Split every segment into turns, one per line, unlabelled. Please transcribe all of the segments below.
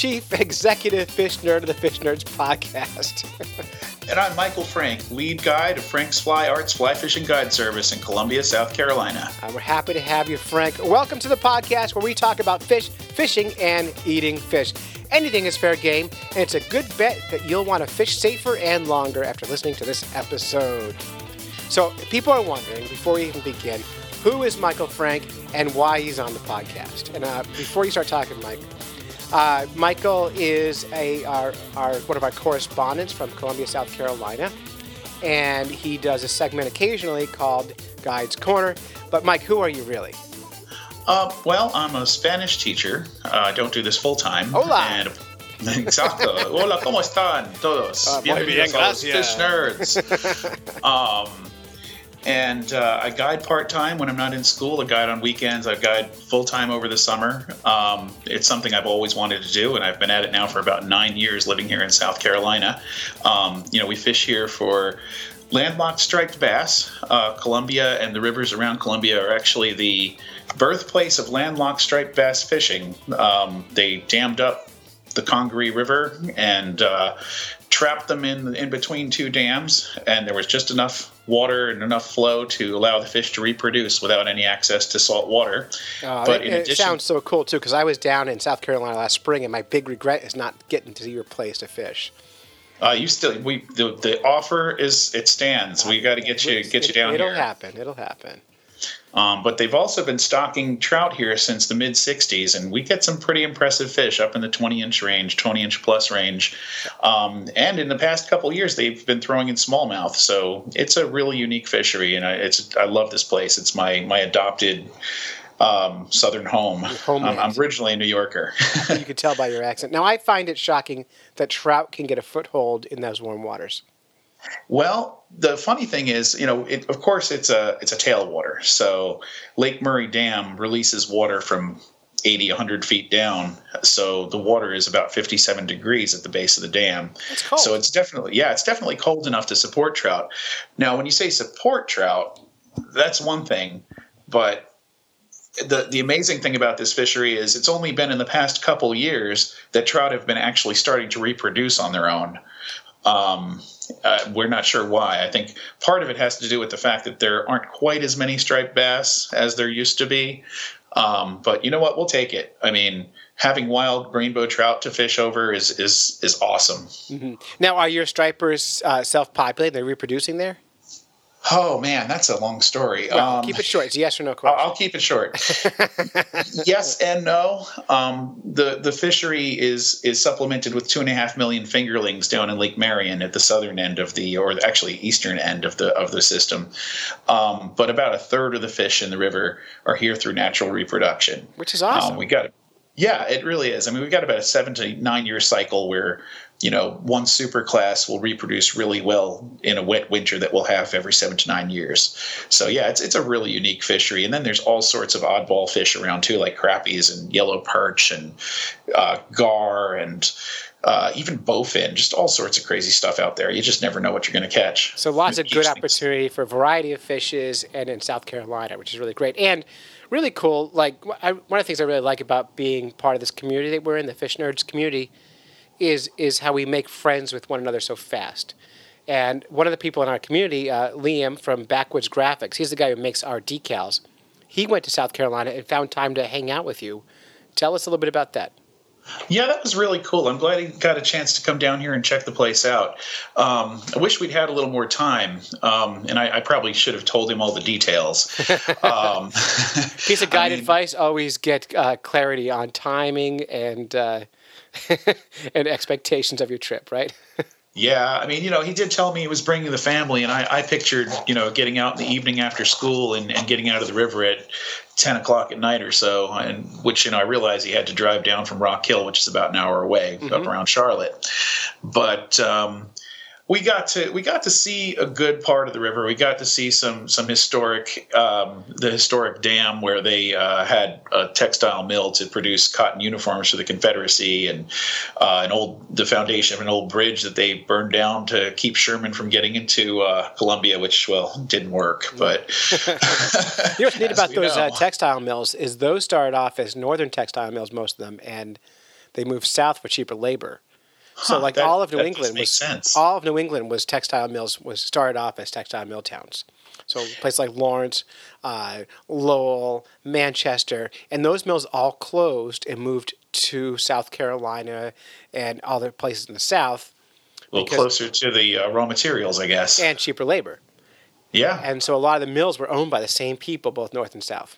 Chief Executive Fish Nerd of the Fish Nerds podcast.
and I'm Michael Frank, lead guide of Frank's Fly Arts Fly Fishing Guide Service in Columbia, South Carolina.
We're happy to have you, Frank. Welcome to the podcast where we talk about fish, fishing, and eating fish. Anything is fair game, and it's a good bet that you'll want to fish safer and longer after listening to this episode. So, people are wondering, before we even begin, who is Michael Frank and why he's on the podcast? And uh, before you start talking, Mike, uh, Michael is a our, our, one of our correspondents from Columbia, South Carolina, and he does a segment occasionally called Guides Corner. But Mike, who are you really?
Uh, well, I'm a Spanish teacher. Uh, I don't do this full time.
Hola.
And, exacto. Hola, ¿cómo están todos?
Uh, muy bien, gracias.
Fish nerds. um, and uh, I guide part time when I'm not in school. I guide on weekends. I guide full time over the summer. Um, it's something I've always wanted to do, and I've been at it now for about nine years, living here in South Carolina. Um, you know, we fish here for landlocked striped bass. Uh, Columbia and the rivers around Columbia are actually the birthplace of landlocked striped bass fishing. Um, they dammed up the Congaree River and uh, trapped them in in between two dams, and there was just enough water and enough flow to allow the fish to reproduce without any access to salt water.
Uh, but it, addition, it, sounds so cool too because I was down in South Carolina last spring, and my big regret is not getting to your place to fish.
Uh, you still we the, the offer is it stands. We got to get you get you down
it'll
here.
It'll happen. It'll happen.
Um, but they've also been stocking trout here since the mid 60s, and we get some pretty impressive fish up in the 20 inch range, 20 inch plus range. Um, and in the past couple years, they've been throwing in smallmouth. So it's a really unique fishery, and I, it's I love this place. It's my my adopted um, southern home. I'm, I'm, originally a New Yorker.
you can tell by your accent. Now, I find it shocking that trout can get a foothold in those warm waters.
Well, the funny thing is, you know, it, of course, it's a it's a tailwater. So Lake Murray Dam releases water from 80, 100 feet down. So the water is about 57 degrees at the base of the dam.
It's cold.
So it's definitely, yeah, it's definitely cold enough to support trout. Now, when you say support trout, that's one thing, but the the amazing thing about this fishery is it's only been in the past couple years that trout have been actually starting to reproduce on their own. Um, uh, we're not sure why. I think part of it has to do with the fact that there aren't quite as many striped bass as there used to be. Um, but you know what? We'll take it. I mean, having wild rainbow trout to fish over is is is awesome.
Mm-hmm. Now, are your stripers uh, self-populated? They're reproducing there.
Oh man, that's a long story.
Well, um, keep it short. It's yes or no question.
I'll keep it short. yes and no. Um, the the fishery is is supplemented with two and a half million fingerlings down in Lake Marion at the southern end of the, or actually eastern end of the of the system. Um, but about a third of the fish in the river are here through natural reproduction,
which is awesome.
Um, we got yeah, it really is. I mean, we've got about a seven to nine year cycle where you know, one super class will reproduce really well in a wet winter that we'll have every seven to nine years. So yeah, it's it's a really unique fishery. And then there's all sorts of oddball fish around too, like crappies and yellow perch and uh, gar and uh, even bowfin, just all sorts of crazy stuff out there. You just never know what you're going to catch.
So lots of good opportunity for a variety of fishes, and in South Carolina, which is really great and really cool. Like I, one of the things I really like about being part of this community that we're in, the Fish Nerds community is is how we make friends with one another so fast. And one of the people in our community, uh, Liam from Backwoods Graphics, he's the guy who makes our decals. He went to South Carolina and found time to hang out with you. Tell us a little bit about that.
Yeah, that was really cool. I'm glad he got a chance to come down here and check the place out. Um, I wish we'd had a little more time, um, and I, I, probably should have told him all the details. Um,
Piece of guide I mean, advice: always get uh, clarity on timing and uh, and expectations of your trip, right?
Yeah, I mean, you know, he did tell me he was bringing the family, and I, I pictured, you know, getting out in the evening after school and, and getting out of the river at ten o'clock at night or so, and which you know I realized he had to drive down from Rock Hill, which is about an hour away, mm-hmm. up around Charlotte. But um, we got to we got to see a good part of the river. We got to see some some historic um, the historic dam where they uh, had a textile mill to produce cotton uniforms for the Confederacy, and uh, an old the foundation of an old bridge that they burned down to keep Sherman from getting into uh, Columbia, which well didn't work. But
you know what's neat about those uh, textile mills is those started off as northern textile mills, most of them, and they moved south for cheaper labor. So
Huh,
like
that-
all of New England was
sense.
all of New England was textile mills was started off as textile mill towns. So places like Lawrence, uh, Lowell, Manchester, and those mills all closed and moved to South Carolina and other places in the South
A little
because-
closer to the uh, raw materials, I guess.
and cheaper labor.
yeah,
And so a lot of the mills were owned by the same people, both north and south.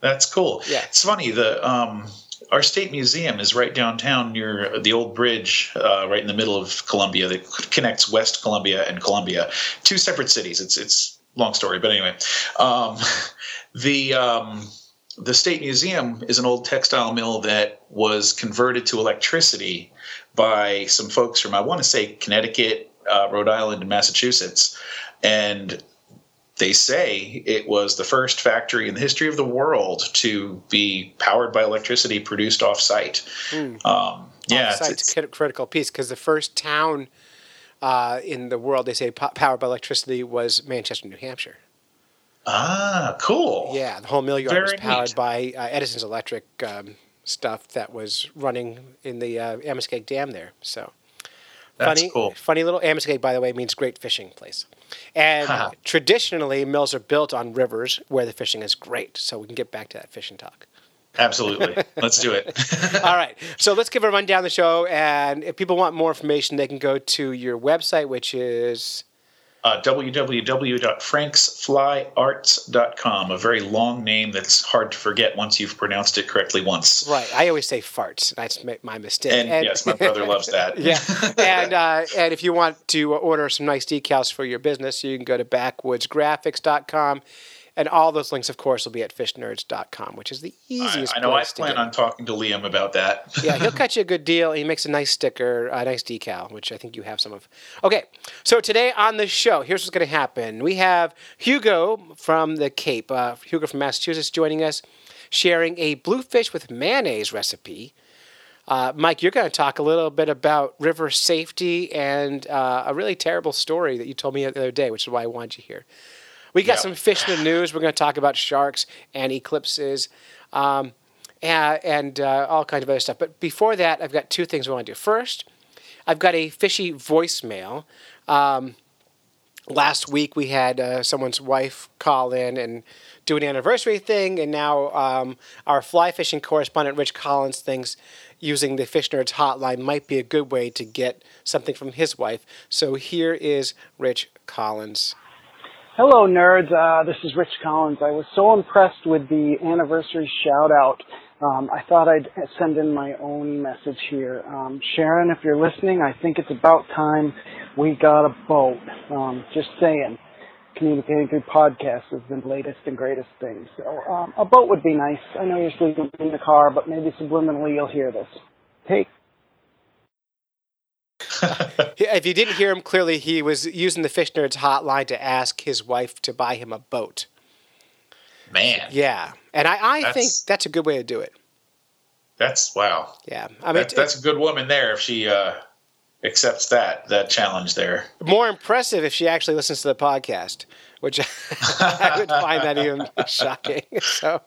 that's cool.
Yeah.
It's funny. The um, our state museum is right downtown near the old bridge, uh, right in the middle of Columbia that connects West Columbia and Columbia, two separate cities. It's it's long story, but anyway, um, the um, the state museum is an old textile mill that was converted to electricity by some folks from I want to say Connecticut, uh, Rhode Island, and Massachusetts, and they say it was the first factory in the history of the world to be powered by electricity produced off site. Um, yeah, it's, it's,
a critical piece because the first town uh, in the world they say po- powered by electricity was Manchester, New Hampshire.
ah, cool.
Yeah, the whole mill yard was powered
neat.
by uh, Edison's electric um, stuff that was running in the uh, Amoskeag Dam there. So
That's
funny,
cool.
funny little Amoskeag, by the way, means great fishing place. And
Haha.
traditionally, mills are built on rivers where the fishing is great. So we can get back to that fishing talk.
Absolutely. Let's do it.
All right. So let's give a rundown of the show. And if people want more information, they can go to your website, which is
uh, www.franksflyarts.com, a very long name that's hard to forget once you've pronounced it correctly once.
right. I always say farts. That's my mistake.
And, yes, my brother loves that.
yeah. And uh, and if you want to order some nice decals for your business, you can go to backwoodsgraphics.com. And all those links, of course, will be at fishnerds.com, which is the
I,
easiest
I know I
place to
plan on talking to Liam about that.
yeah, he'll cut you a good deal. He makes a nice sticker, a nice decal, which I think you have some of. Okay, so today on the show, here's what's going to happen. We have Hugo from the Cape, uh, Hugo from Massachusetts, joining us, sharing a bluefish with mayonnaise recipe. Uh, Mike, you're going to talk a little bit about river safety and uh, a really terrible story that you told me the other day, which is why I wanted you here. We got
Yeah.
some fish in the news. We're going to talk about sharks and eclipses. Um, and, and uh, all kinds of other stuff. But before that, I've got two things we want to do. First, I've got a fishy voicemail. Um, last week we had uh, someone's wife call in and do an anniversary thing, and now um, our fly fishing correspondent Rich Collins thinks using the Fish Nerds hotline might be a good way to get something from his wife. So here is Rich Collins.
Hello, nerds. Uh, this is Rich Collins. I was so impressed with the anniversary shout out. Um, I thought I'd send in my own message here. Um, Sharon, if you're listening, I think it's about time we got a boat. Um, just saying. Communicating through podcasts is the latest and greatest thing. So um, a boat would be nice. I know you're sleeping in the car, but maybe subliminally you'll hear this.
He- If you didn't hear him clearly, he was using the Fish Nerds hotline to ask his wife to buy him a boat.
Man,
Yeah, and I, I think
That's-
that's a good way to do it.
that's wow.
Yeah, I mean,
That, that's a good woman there if she uh, accepts that that challenge there.
more impressive if she actually listens to the podcast, which I would find that even shocking. So,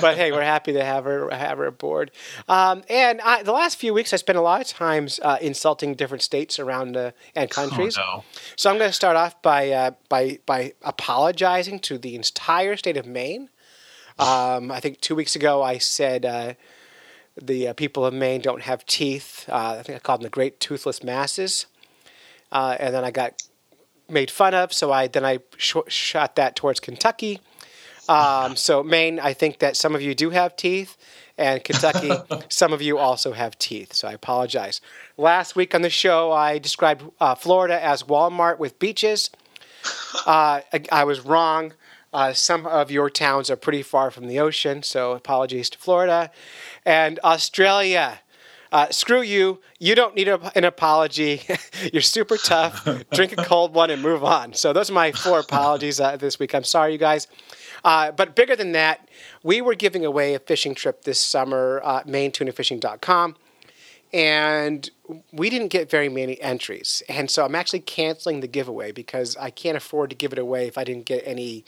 but hey, we're happy to have her have her aboard. Um, and I, the last few weeks, I spent a lot of times uh, insulting different states around uh, and countries.
Oh, no.
So I'm going to start off by uh, by by apologizing to the entire state of Maine. Um, I think two weeks ago I said uh, the uh, people of Maine don't have teeth. Uh, I think I called them the Great Toothless Masses, uh, and then I got made fun of. So I then I sh- shot that towards Kentucky. Um, so Maine, I think that some of you do have teeth, and Kentucky, some of you also have teeth. So I apologize. Last week on the show, I described uh, Florida as Walmart with beaches. Uh, I, I was wrong. Uh, some of your towns are pretty far from the ocean, so apologies to Florida. And Australia, uh, screw you. You don't need a, an apology. You're super tough. Drink a cold one and move on. So those are my four apologies uh, this week. I'm sorry, you guys. Uh, but bigger than that, we were giving away a fishing trip this summer, uh, MaineTunaFishing.com and we didn't get very many entries. And so I'm actually canceling the giveaway because I can't afford to give it away if I didn't get any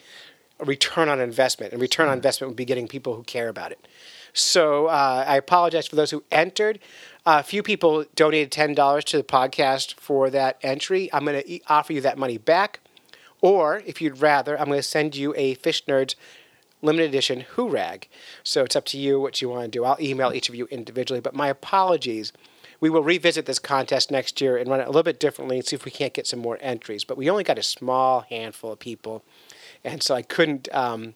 return on investment. And return on investment would be getting people who care about it. So uh, I apologize for those who entered. A few people donated ten dollars to the podcast for that entry. I'm going to offer you that money back, or if you'd rather, I'm going to send you a Fish Nerds limited edition Hoorag. So it's up to you what you want to do. I'll email each of you individually. But my apologies. We will revisit this contest next year and run it a little bit differently and see if we can't get some more entries. But we only got a small handful of people, and so I couldn't. Um,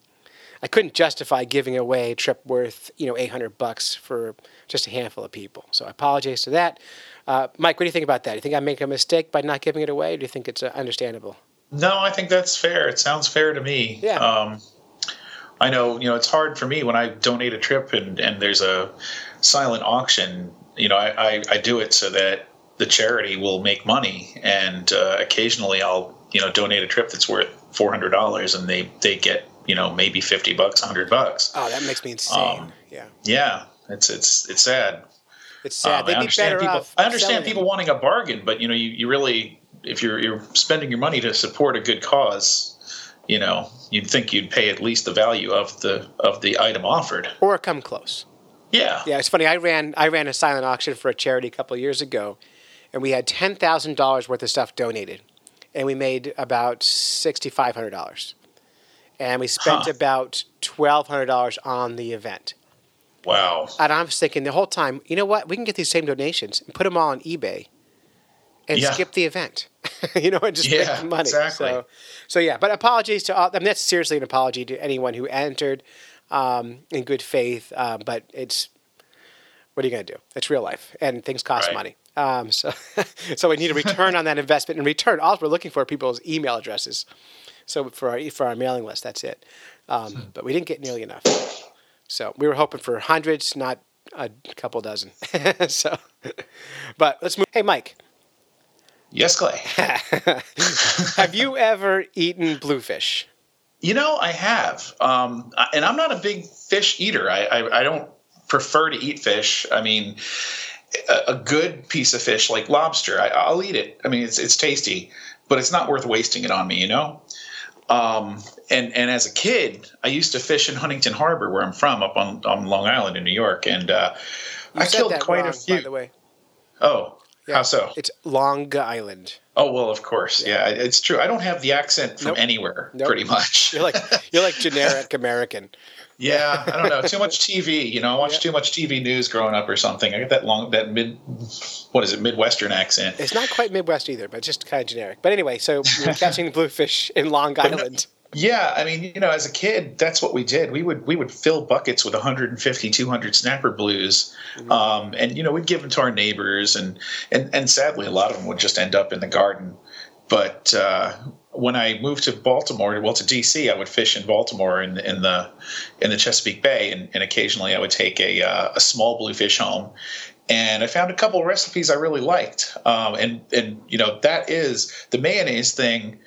I couldn't justify giving away a trip worth you know 800 bucks for just a handful of people. So I apologize to that. Uh, Mike, what do you think about that? Do you think I make a mistake by not giving it away? Or do you think it's uh, understandable?
No, I think that's fair. It sounds fair to me.
Yeah.
Um, I know, you know, it's hard for me when I donate a trip and, and there's a silent auction. You know, I, I, I do it so that the charity will make money, and uh, occasionally I'll you know donate a trip that's worth four hundred dollars, and they they get you know maybe fifty bucks, hundred bucks.
Oh, that makes me insane. Um, yeah.
Yeah, it's it's it's sad.
It's sad. Um, They'd
I understand
be better
people. I understand people
it.
wanting a bargain, but you know, you, you really if you're you're spending your money to support a good cause, you know, you'd think you'd pay at least the value of the of the item offered.
or come close.
Yeah.
Yeah, it's funny. I ran I ran a silent auction for a charity a couple of years ago, and we had ten thousand dollars worth of stuff donated, and we made about sixty five hundred dollars, and we spent
Huh.
about twelve hundred dollars on the event.
Wow.
And I was thinking the whole time, you know what? We can get these same donations and put them all on eBay, and
Yeah.
skip the event. you know, and just
Yeah,
make the money.
exactly.
So, so yeah. But apologies to all. I mean, that's seriously an apology to anyone who entered um, in good faith. Uh, but it's what are you going to do? It's real life, and things cost
Right.
money. Um, so, so we need a return on that investment. And return, all we're looking for are people's email addresses. So for our for our mailing list, that's it. Um, but we didn't get nearly enough. So we were hoping for hundreds, not a couple dozen. so, but let's move. Hey, Mike,
Yes, Clay.
have you ever eaten bluefish?
You know, I have, um, and I'm not a big fish eater. I, I, I don't prefer to eat fish. I mean, a, a good piece of fish like lobster, I, I'll eat it. I mean, it's it's tasty, but it's not worth wasting it on me. You know. Um, and and as a kid, I used to fish in Huntington Harbor, where I'm from, up on, on Long Island in New York, and uh, I killed quite
wrong,
a few.
by the way.
Oh, how so?
It's Long Island.
Oh well, of course, yeah. it's true. I don't have the accent from
Nope.
anywhere,
Nope.
pretty much.
You're like you're like generic American.
Yeah, I don't know. Too much TV. You know, I watched
Yeah.
too much TV news growing up or something. I got that long, that mid, what is it, Midwestern accent.
It's not quite Midwest either, but just kind of generic. But anyway, so you're catching bluefish in Long Island.
Yeah, I mean, you know, as a kid, that's what we did. We would we would fill buckets with 150, 200 snapper blues, um, and you know, we'd give them to our neighbors, and and and sadly, a lot of them would just end up in the garden. But uh, when I moved to Baltimore, well, to DC, I would fish in Baltimore in, in the in the Chesapeake Bay, and, and occasionally I would take a uh, a small bluefish home. And I found a couple recipes I really liked, um, and and you know that is the mayonnaise thing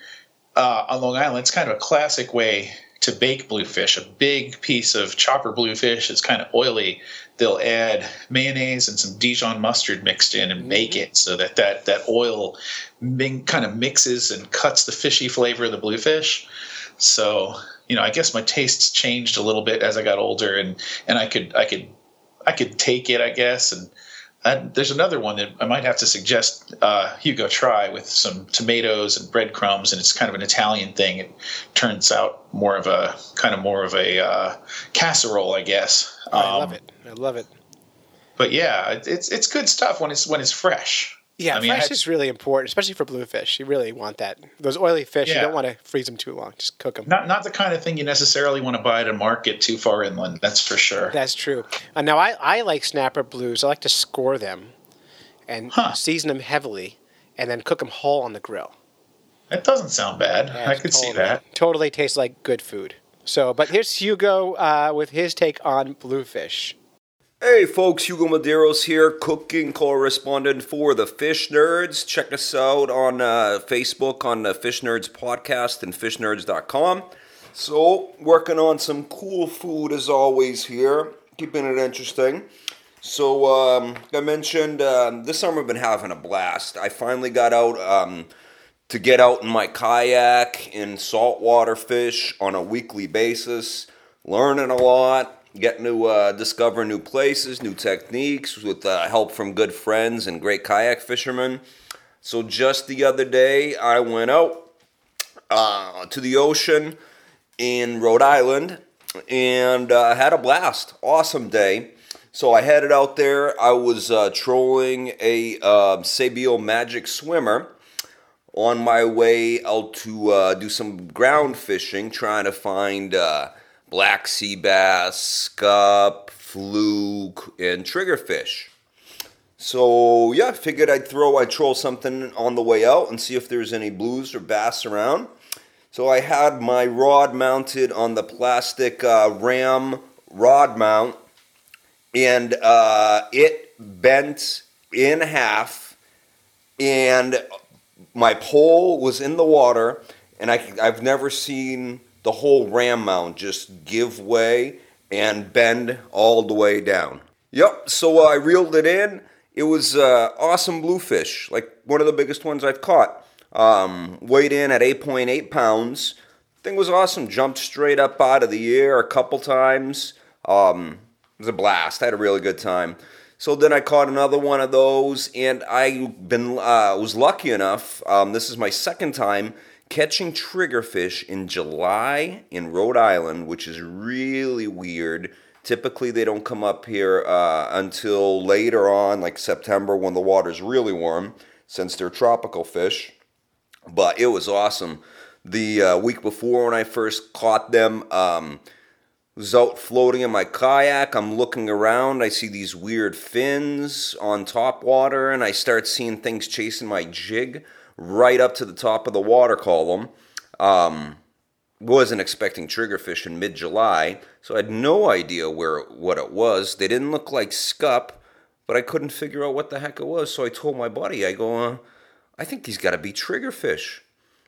uh, on Long Island. It's kind of a classic way to bake bluefish. A big piece of chopper bluefish. is kind of oily. They'll add mayonnaise and some Dijon mustard mixed in and bake it so that that that oil min- kind of mixes and cuts the fishy flavor of the bluefish. So you know, I guess my tastes changed a little bit as I got older, and and I could I could I could take it, I guess, and. And there's another one that I might have to suggest uh, Hugo try with some tomatoes and breadcrumbs, and it's kind of an Italian thing. It turns out more of a kind of more of a uh, casserole, I guess.
I love
Um,
it. I love it.
But yeah, it- it's it's good stuff when it's when it's fresh.
Yeah,
I mean, I
fresh
had-
is really important, especially for bluefish. You really want that. Those oily fish, you don't want to freeze them too long. Just cook them.
Not not the kind of thing you necessarily want to buy at a market too far inland. That's for sure.
That's true. Uh, now, I, I like snapper blues. I like to score them and
Huh.
season them heavily and then cook them whole on the grill.
That doesn't sound bad. I
It's
could see that.
Totally tastes like good food. So, but here's Hugo uh, with his take on bluefish.
Hey folks, Hugo Medeiros here, cooking correspondent for the Fish Nerds. Check us out on uh, Facebook on the Fish Nerds podcast and fishnerds.com. So, working on some cool food as always here, keeping it interesting. So, um, I mentioned, um, this summer I've been having a blast. I finally got out um, to get out in my kayak and saltwater fish on a weekly basis, learning a lot getting to uh, discover new places, new techniques with uh, help from good friends and great kayak fishermen. So just the other day, I went out uh, to the ocean in Rhode Island and uh, had a blast. Awesome day. So I headed out there. I was uh, trolling a uh, Sebile Magic Swimmer on my way out to uh, do some ground fishing, trying to find uh, black sea bass, scup, fluke, and triggerfish. So yeah, figured I'd throw, I'd troll something on the way out and see if there's any blues or bass around. So I had my rod mounted on the plastic uh, ram rod mount, and uh, it bent in half, and my pole was in the water, and I, I've never seen the whole ram mount just give way and bend all the way down. Yep, so I reeled it in. It was uh, awesome bluefish, like one of the biggest ones I've caught. Um, weighed in at 8.8 pounds. Thing was awesome. Jumped straight up out of the air a couple times. Um, it was a blast. I had a really good time. So then I caught another one of those, and I been uh, was lucky enough. Um, this is my second time catching triggerfish in July in Rhode Island, which is really weird. Typically, they don't come up here uh, until later on, like September, when the water's really warm, since they're tropical fish. But it was awesome. The uh, week before, when I first caught them, um, was out floating in my kayak. I'm looking around. I see these weird fins on top water, and I start seeing things chasing my jig right up to the top of the water column. Um, wasn't expecting triggerfish in mid-July, so I had no idea where what it was. They didn't look like scup, but I couldn't figure out what the heck it was. So I told my buddy, I go, uh, I think these got to be triggerfish.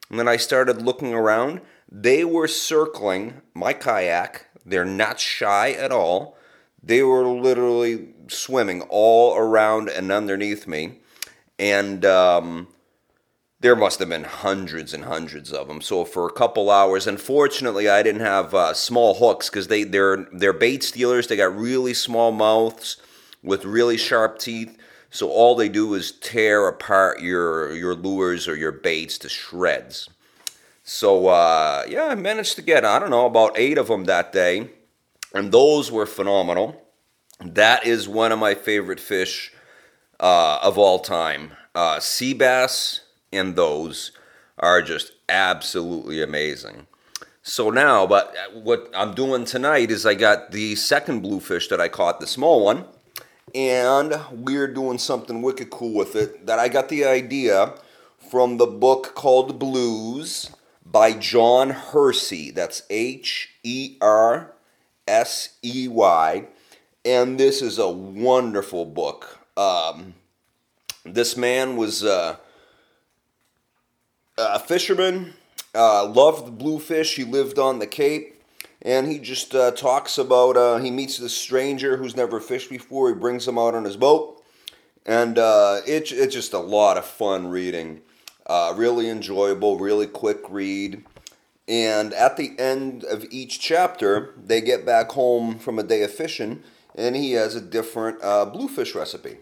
And then I started looking around. They were circling my kayak they're not shy at all. They were literally swimming all around and underneath me. And um, there must have been hundreds and hundreds of them. So for a couple hours, unfortunately, I didn't have uh, small hooks because they they're they're bait stealers. They got really small mouths with really sharp teeth. So all they do is tear apart your your lures or your baits to shreds. So uh, yeah, I managed to get I don't know about eight of them that day, and those were phenomenal. That is one of my favorite fish uh, of all time. Uh, sea bass and those are just absolutely amazing. So now, but what I'm doing tonight is I got the second bluefish that I caught, the small one, and we're doing something wicked cool with it. That I got the idea from the book called Blues by John Hersey. That's H E R S E Y. And this is a wonderful book. Um, this man was uh, a fisherman, uh, loved bluefish. He lived on the Cape. And he just uh, talks about uh, he meets this stranger who's never fished before. He brings him out on his boat. And uh, it, it's just a lot of fun reading. Uh, really enjoyable, really quick read. And at the end of each chapter, they get back home from a day of fishing, and he has a different uh, bluefish recipe.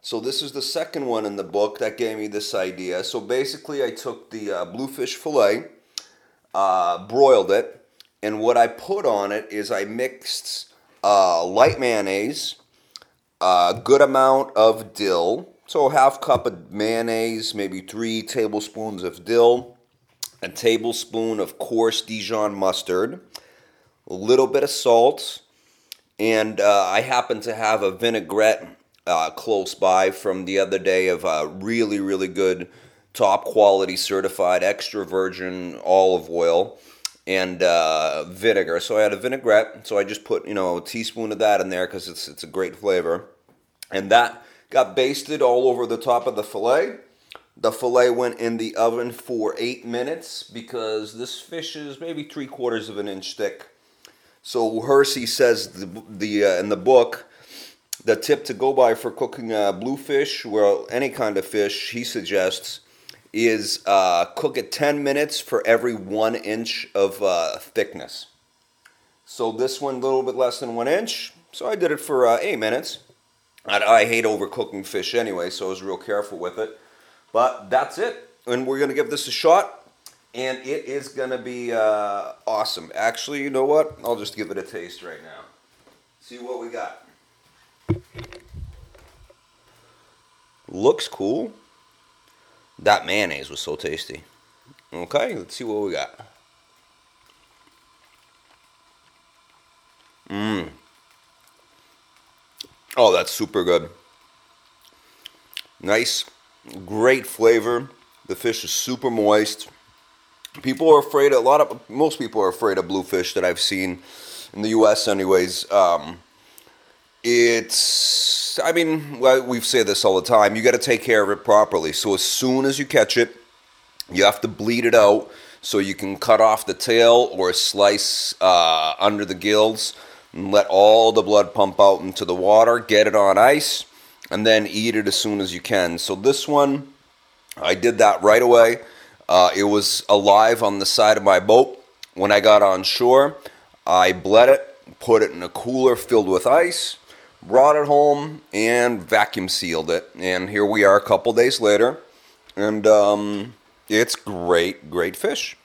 So this is the second one in the book that gave me this idea. So basically, I took the uh, bluefish fillet, uh, broiled it, and what I put on it is I mixed uh, light mayonnaise, a good amount of dill, so half cup of mayonnaise, maybe three tablespoons of dill, a tablespoon of coarse Dijon mustard, a little bit of salt, and uh, I happen to have a vinaigrette uh, close by from the other day of a really, really good, top quality certified extra virgin olive oil and uh, vinegar. So I had a vinaigrette, so I just put you know a teaspoon of that in there because it's it's a great flavor, and that Got basted all over the top of the filet. The filet went in the oven for eight minutes because this fish is maybe three quarters of an inch thick. So Hersey says the, the uh, in the book the tip to go by for cooking uh, bluefish, well any kind of fish, he suggests is uh, cook it 10 minutes for every one inch of uh, thickness. So this one a little bit less than one inch. So I did it for uh, eight minutes. I, I hate overcooking fish anyway, so I was real careful with it. But that's it, and we're gonna give this a shot, and it is gonna be uh, awesome. Actually, you know what? I'll just give it a taste right now. See what we got. Looks cool. That mayonnaise was so tasty. Okay, let's see what we got. Mmm. Oh, that's super good. Nice, great flavor. The fish is super moist. People are afraid. A lot of most people are afraid of bluefish that I've seen in the U.S. Anyways, um, it's. I mean, we've said this all the time. You got to take care of it properly. So as soon as you catch it, you have to bleed it out so you can cut off the tail or slice uh, under the gills and let all the blood pump out into the water, get it on ice, and then eat it as soon as you can. So this one, I did that right away. Uh, it was alive on the side of my boat. When I got on shore, I bled it, put it in a cooler filled with ice, brought it home, and vacuum sealed it. And here we are a couple days later, and um, it's great, great fish.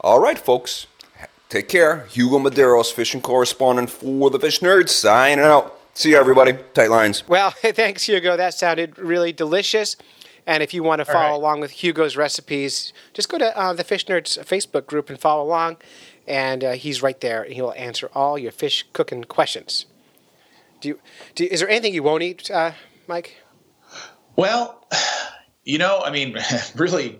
All right, folks. Take care. Hugo Medeiros, fishing correspondent for the Fish Nerds, signing out. See you, everybody. Tight lines.
Well, thanks, Hugo. That sounded really delicious. And if you want to follow right. along with Hugo's recipes, just go to uh, the Fish Nerds Facebook group and follow along. And uh, he's right there. He will answer all your fish cooking questions. Do you, do you, is there anything you won't eat, uh, Mike?
Well, you know, I mean, really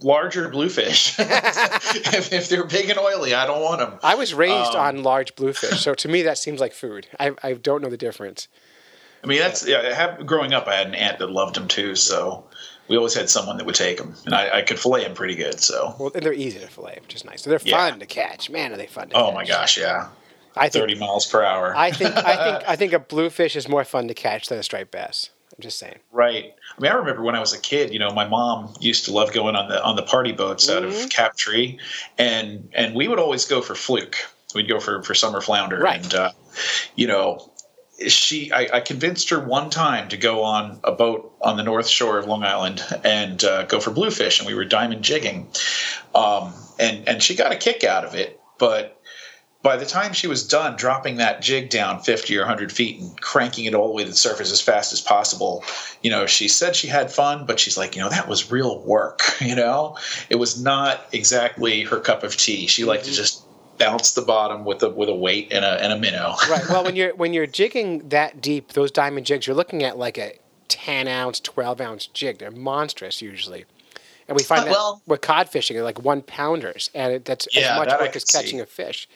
larger bluefish. if, if, they're big and oily, I don't want them.
I was raised um, on large bluefish, so to me that seems like food. I, I don't know the difference.
I mean, that's yeah. Have, growing up, I had an aunt that loved them too, so we always had someone that would take them, and I, I could fillet them pretty good. So
well, and they're easy to fillet, which is nice. So they're yeah. fun to catch. Man, are they fun to
oh
catch?
my gosh, yeah. I think, 30 miles per hour.
I think I think I think a bluefish is more fun to catch than a striped bass. I'm just saying.
Right. I mean, I remember when I was a kid. You know, my mom used to love going on the on the party boats mm-hmm. out of mm-hmm. Captree, and and we would always go for fluke. We'd go for for summer flounder,
right.
and uh, you know, she I, I, convinced her one time to go on a boat on the north shore of Long Island and uh, go for bluefish, and we were diamond jigging, um, and and she got a kick out of it, but by the time she was done dropping that jig down 50 or 100 feet and cranking it all the way to the surface as fast as possible, you know, she said she had fun, but she's like, you know, that was real work, you know? It was not exactly her cup of tea. She liked mm-hmm. to just bounce the bottom with a with a weight and a and a minnow.
right. Well, when you're when you're jigging that deep, those diamond jigs, you're looking at like a 10 ounce, 12 ounce jig. They're monstrous usually. And we find uh, that well, with cod fishing, they're like one pounders, and it, that's yeah, as much work as catching see. a fish.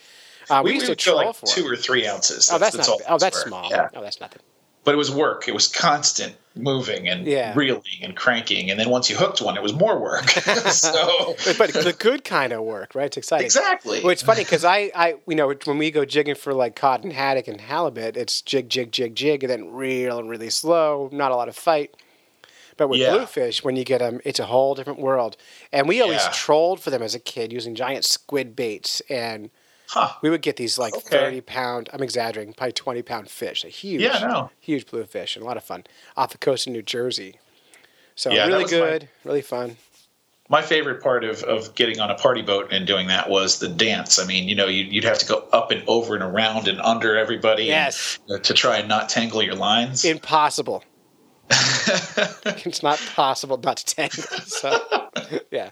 Uh, we, we, used to troll like for two or three ounces.
Oh, that's, that's not. oh, that's small. Yeah. Oh, that's nothing.
But it was work. It was constant moving and yeah. reeling and cranking, and then once you hooked one, it was more work. so,
but the good kind of work, right? It's exciting.
Exactly.
Well, it's funny because I, I, you know, when we go jigging for like cod and haddock and halibut, it's jig, jig, jig, jig, and then reel and really slow. Not a lot of fight. But with yeah. bluefish, when you get them, it's a whole different world. And we always yeah. trolled for them as a kid using giant squid baits and Huh. We would get these like okay. 30 pound, I'm exaggerating, probably 20 pound fish. A huge, yeah, no. huge bluefish and a lot of fun off the coast of New Jersey. So yeah, really good, my, really fun.
My favorite part of, of getting on a party boat and doing that was the dance. I mean, you know, you'd, you'd have to go up and over and around and under everybody
yes.
And, uh, to try and not tangle your lines.
Impossible. it's not possible not to tangle. So, yeah.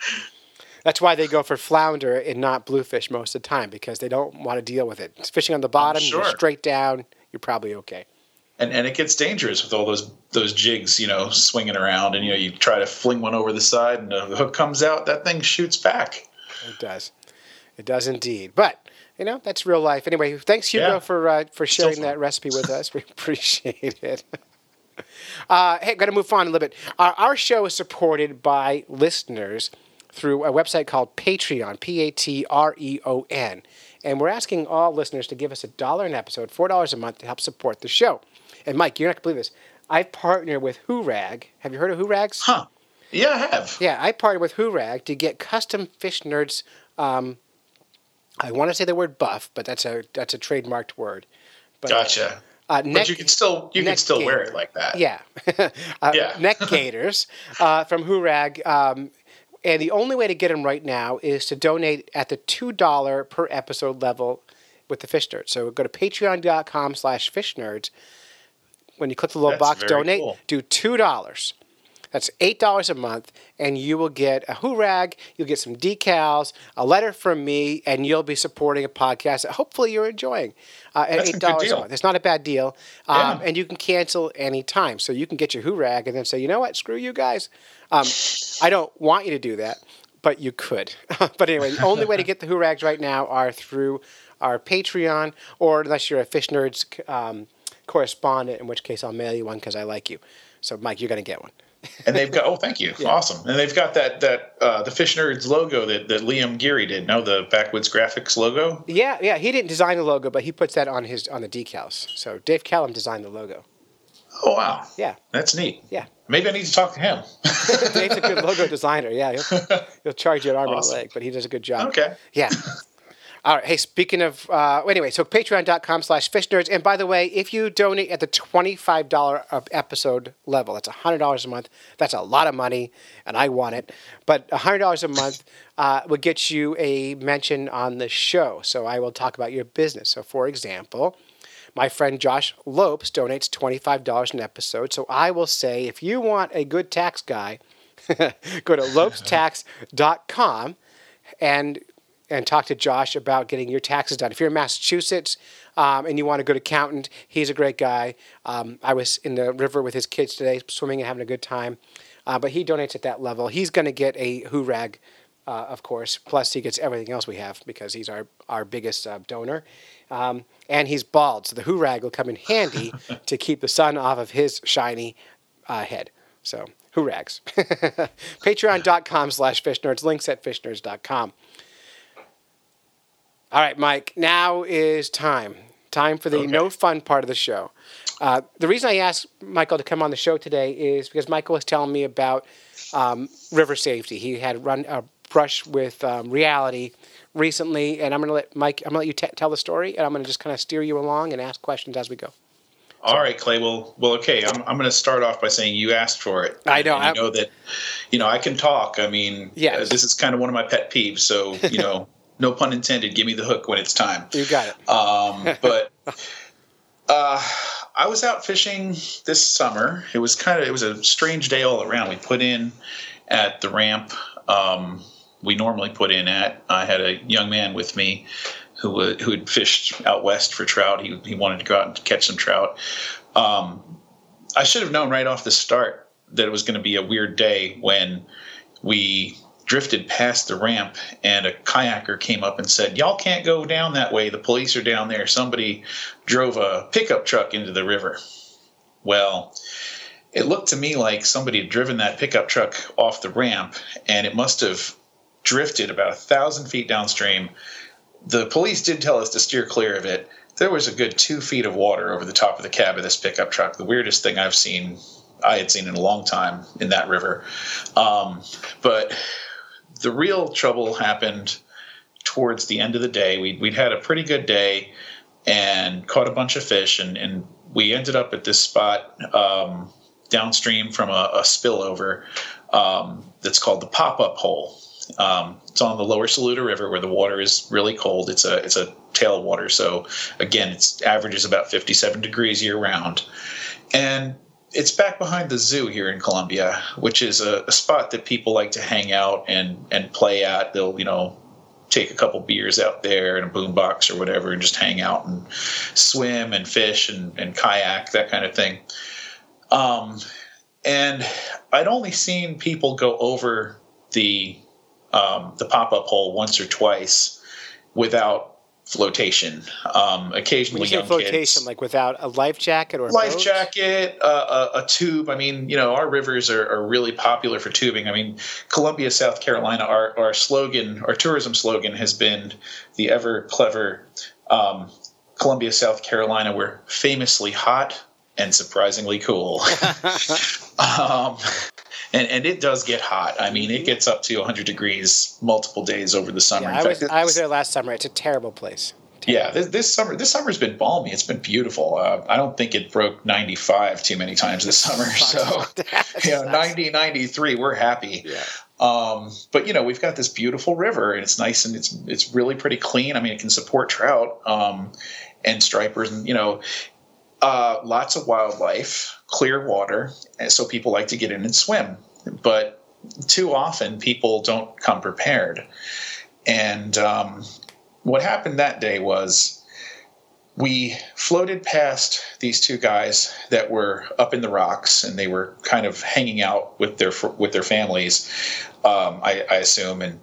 That's why they go for flounder and not bluefish most of the time because they don't want to deal with it. It's fishing on the bottom, sure. you're straight down, you're probably okay.
And and it gets dangerous with all those those jigs, you know, swinging around, and you know, you try to fling one over the side, and the hook comes out, that thing shoots back.
It does, it does indeed. But you know, that's real life. Anyway, thanks Hugo yeah. for uh, for sharing that recipe with us. We appreciate it. Uh, hey, got to move on a little bit. Our, our show is supported by listeners through a website called Patreon, P A T R E O N. And we're asking all listeners to give us a dollar an episode, $4 a month to help support the show. And Mike, you're not going to believe this. I've partnered with Hoorag. Have you heard of Hoorags?
Huh. Yeah, I have.
Yeah, I partnered with Hoorag to get custom fish nerds um, I want to say the word buff, but that's a that's a trademarked word. But,
gotcha.
Uh,
neck, but you can still you can still gaiter. wear it like that.
Yeah. uh,
yeah.
neck gaiters uh, from Hoorag. Um, and the only way to get them right now is to donate at the $2 per episode level with the Fish Nerds. So go to patreon.com slash fish nerds. When you click the little
That's
box, donate,
cool.
do $2. That's $8 a month, and you will get a hoo rag, you'll get some decals, a letter from me, and you'll be supporting a podcast that hopefully you're enjoying uh, at
That's
$8 a, month. It's not a bad deal. Um,
yeah.
And you can cancel anytime. So you can get your hoo rag and then say, you know what, screw you guys. Um, I don't want you to do that, but you could. but anyway, the only way to get the hoo rags right now are through our Patreon, or unless you're a Fish Nerds um, correspondent, in which case I'll mail you one because I like you. So, Mike, you're going to get one
and they've got oh thank you awesome and they've got that that uh, the fish nerds logo that, that liam geary did no the backwoods graphics logo
Yeah, yeah. He didn't design the logo, but he puts that on his on the decals. So Dave Callum designed the logo.
oh wow
Yeah,
that's neat
yeah.
maybe i need to talk to him
Dave's a good logo designer. Yeah, he'll, he'll charge you an arm
Awesome.
and a leg, but he does a good job.
okay
Yeah. All right. Hey, speaking of, uh, anyway, so patreon.com slash fish nerds. And by the way, if you donate at the $25 a episode level, that's $100 a month. That's a lot of money, and I want it. But $100 a month uh, will get you a mention on the show. So I will talk about your business. So, for example, my friend Josh Lopes donates $25 an episode. So I will say, if you want a good tax guy, go to lopestax.com and and talk to Josh about getting your taxes done. If you're in Massachusetts um, and you want a good accountant, he's a great guy. Um, I was in the river with his kids today, swimming and having a good time. Uh, but he donates at that level. He's going to get a hoorag, uh, of course. Plus, he gets everything else we have because he's our our biggest uh, donor. Um, and he's bald, so the hoorag will come in handy to keep the sun off of his shiny uh, head. So, hoorags. Patreon.com slash fish nerds. Links at fishnerds.com. All right, Mike, now is time. Time for the
Okay.
no fun part of the show. Uh, the reason I asked Michael to come on the show today is because Michael was telling me about um, river safety. He had run a brush with um, reality recently, and I'm going to let Mike. I'm going to let you t- tell the story, and I'm going to just kind of steer you along and ask questions as we go.
all right clay well well okay i'm, I'm going to start off by saying you asked for it
I know, I'm-
know that you know i can talk i mean
Yes.
uh, this is kind of one of my pet peeves so you know no pun intended give me the hook when it's time
You got it.
Um, but uh, I was out fishing this summer. It was kind of it was a strange day all around. We put in at the ramp um, we normally put in at. I had a young man with me who wa- who had fished out west for trout. He he wanted to go out and catch some trout. Um, I should have known right off the start that it was going to be a weird day when we drifted past the ramp and a kayaker came up and said, Y'all can't go down that way. The police are down there. Somebody drove a pickup truck into the river. Well, it looked to me like somebody had driven that pickup truck off the ramp and it must have drifted about a thousand feet downstream. The police did tell us to steer clear of it. There was a good two feet of water over the top of the cab of this pickup truck. The weirdest thing I've seen, I had seen in a long time in that river. Um, but the real trouble happened towards the end of the day. We'd, we'd had a pretty good day and caught a bunch of fish, and, and we ended up at this spot um, downstream from a, a spillover um, that's called the pop up hole. Um, it's on the lower Saluda River where the water is really cold. It's a it's a tailwater, so again, it's averages about 57 degrees year round, and it's back behind the zoo here in Columbia, which is a, a spot that people like to hang out and and play at. They'll you know take a couple beers out there in a boombox or whatever and just hang out and swim and fish and, and kayak that kind of thing. Um, and I'd only seen people go over the um, the pop up hole once or twice without flotation. Um,
When
occasionally,
you say
young
flotation,
kids
like without a life jacket or a
life
boat?
jacket, uh, a, a tube. I mean, you know, our rivers are, are really popular for tubing. I mean, Columbia, South Carolina, our, our slogan, our tourism slogan has been the ever clever um, Columbia, South Carolina. We're famously hot and surprisingly cool. um, and and it does get hot. I mean, it gets up to 100 degrees multiple days over the summer.
Yeah, I was I was there last summer. It's a terrible place. Terrible.
Yeah, this, this, summer this summer's been balmy. It's been beautiful. Uh, I don't think it broke 95 too many times this summer. So, you know, 90, 93, we're happy.
Yeah.
Um, but you know, we've got this beautiful river, and it's nice and it's it's really pretty clean. I mean, it can support trout um, and stripers, and you know, uh, lots of wildlife, clear water, so people like to get in and swim. But too often, people don't come prepared. And um, what happened that day was we floated past these two guys that were up in the rocks, and they were kind of hanging out with their with their families, um, I, I, assume, and.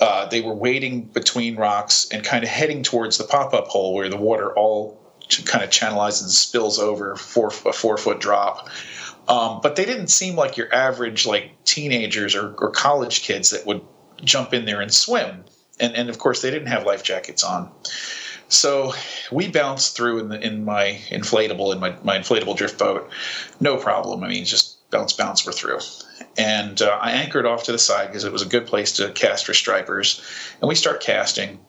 Uh, they were wading between rocks and kind of heading towards the pop-up hole where the water all kind of channelizes and spills over four, a four foot drop. Um, but they didn't seem like your average like teenagers or, or college kids that would jump in there and swim. And, and of course, they didn't have life jackets on. So we bounced through in, the, in my inflatable, in my, my inflatable drift boat, no problem. I mean, just bounce, bounce, we're through. And uh, I anchored off to the side because it was a good place to cast for stripers. And we start casting.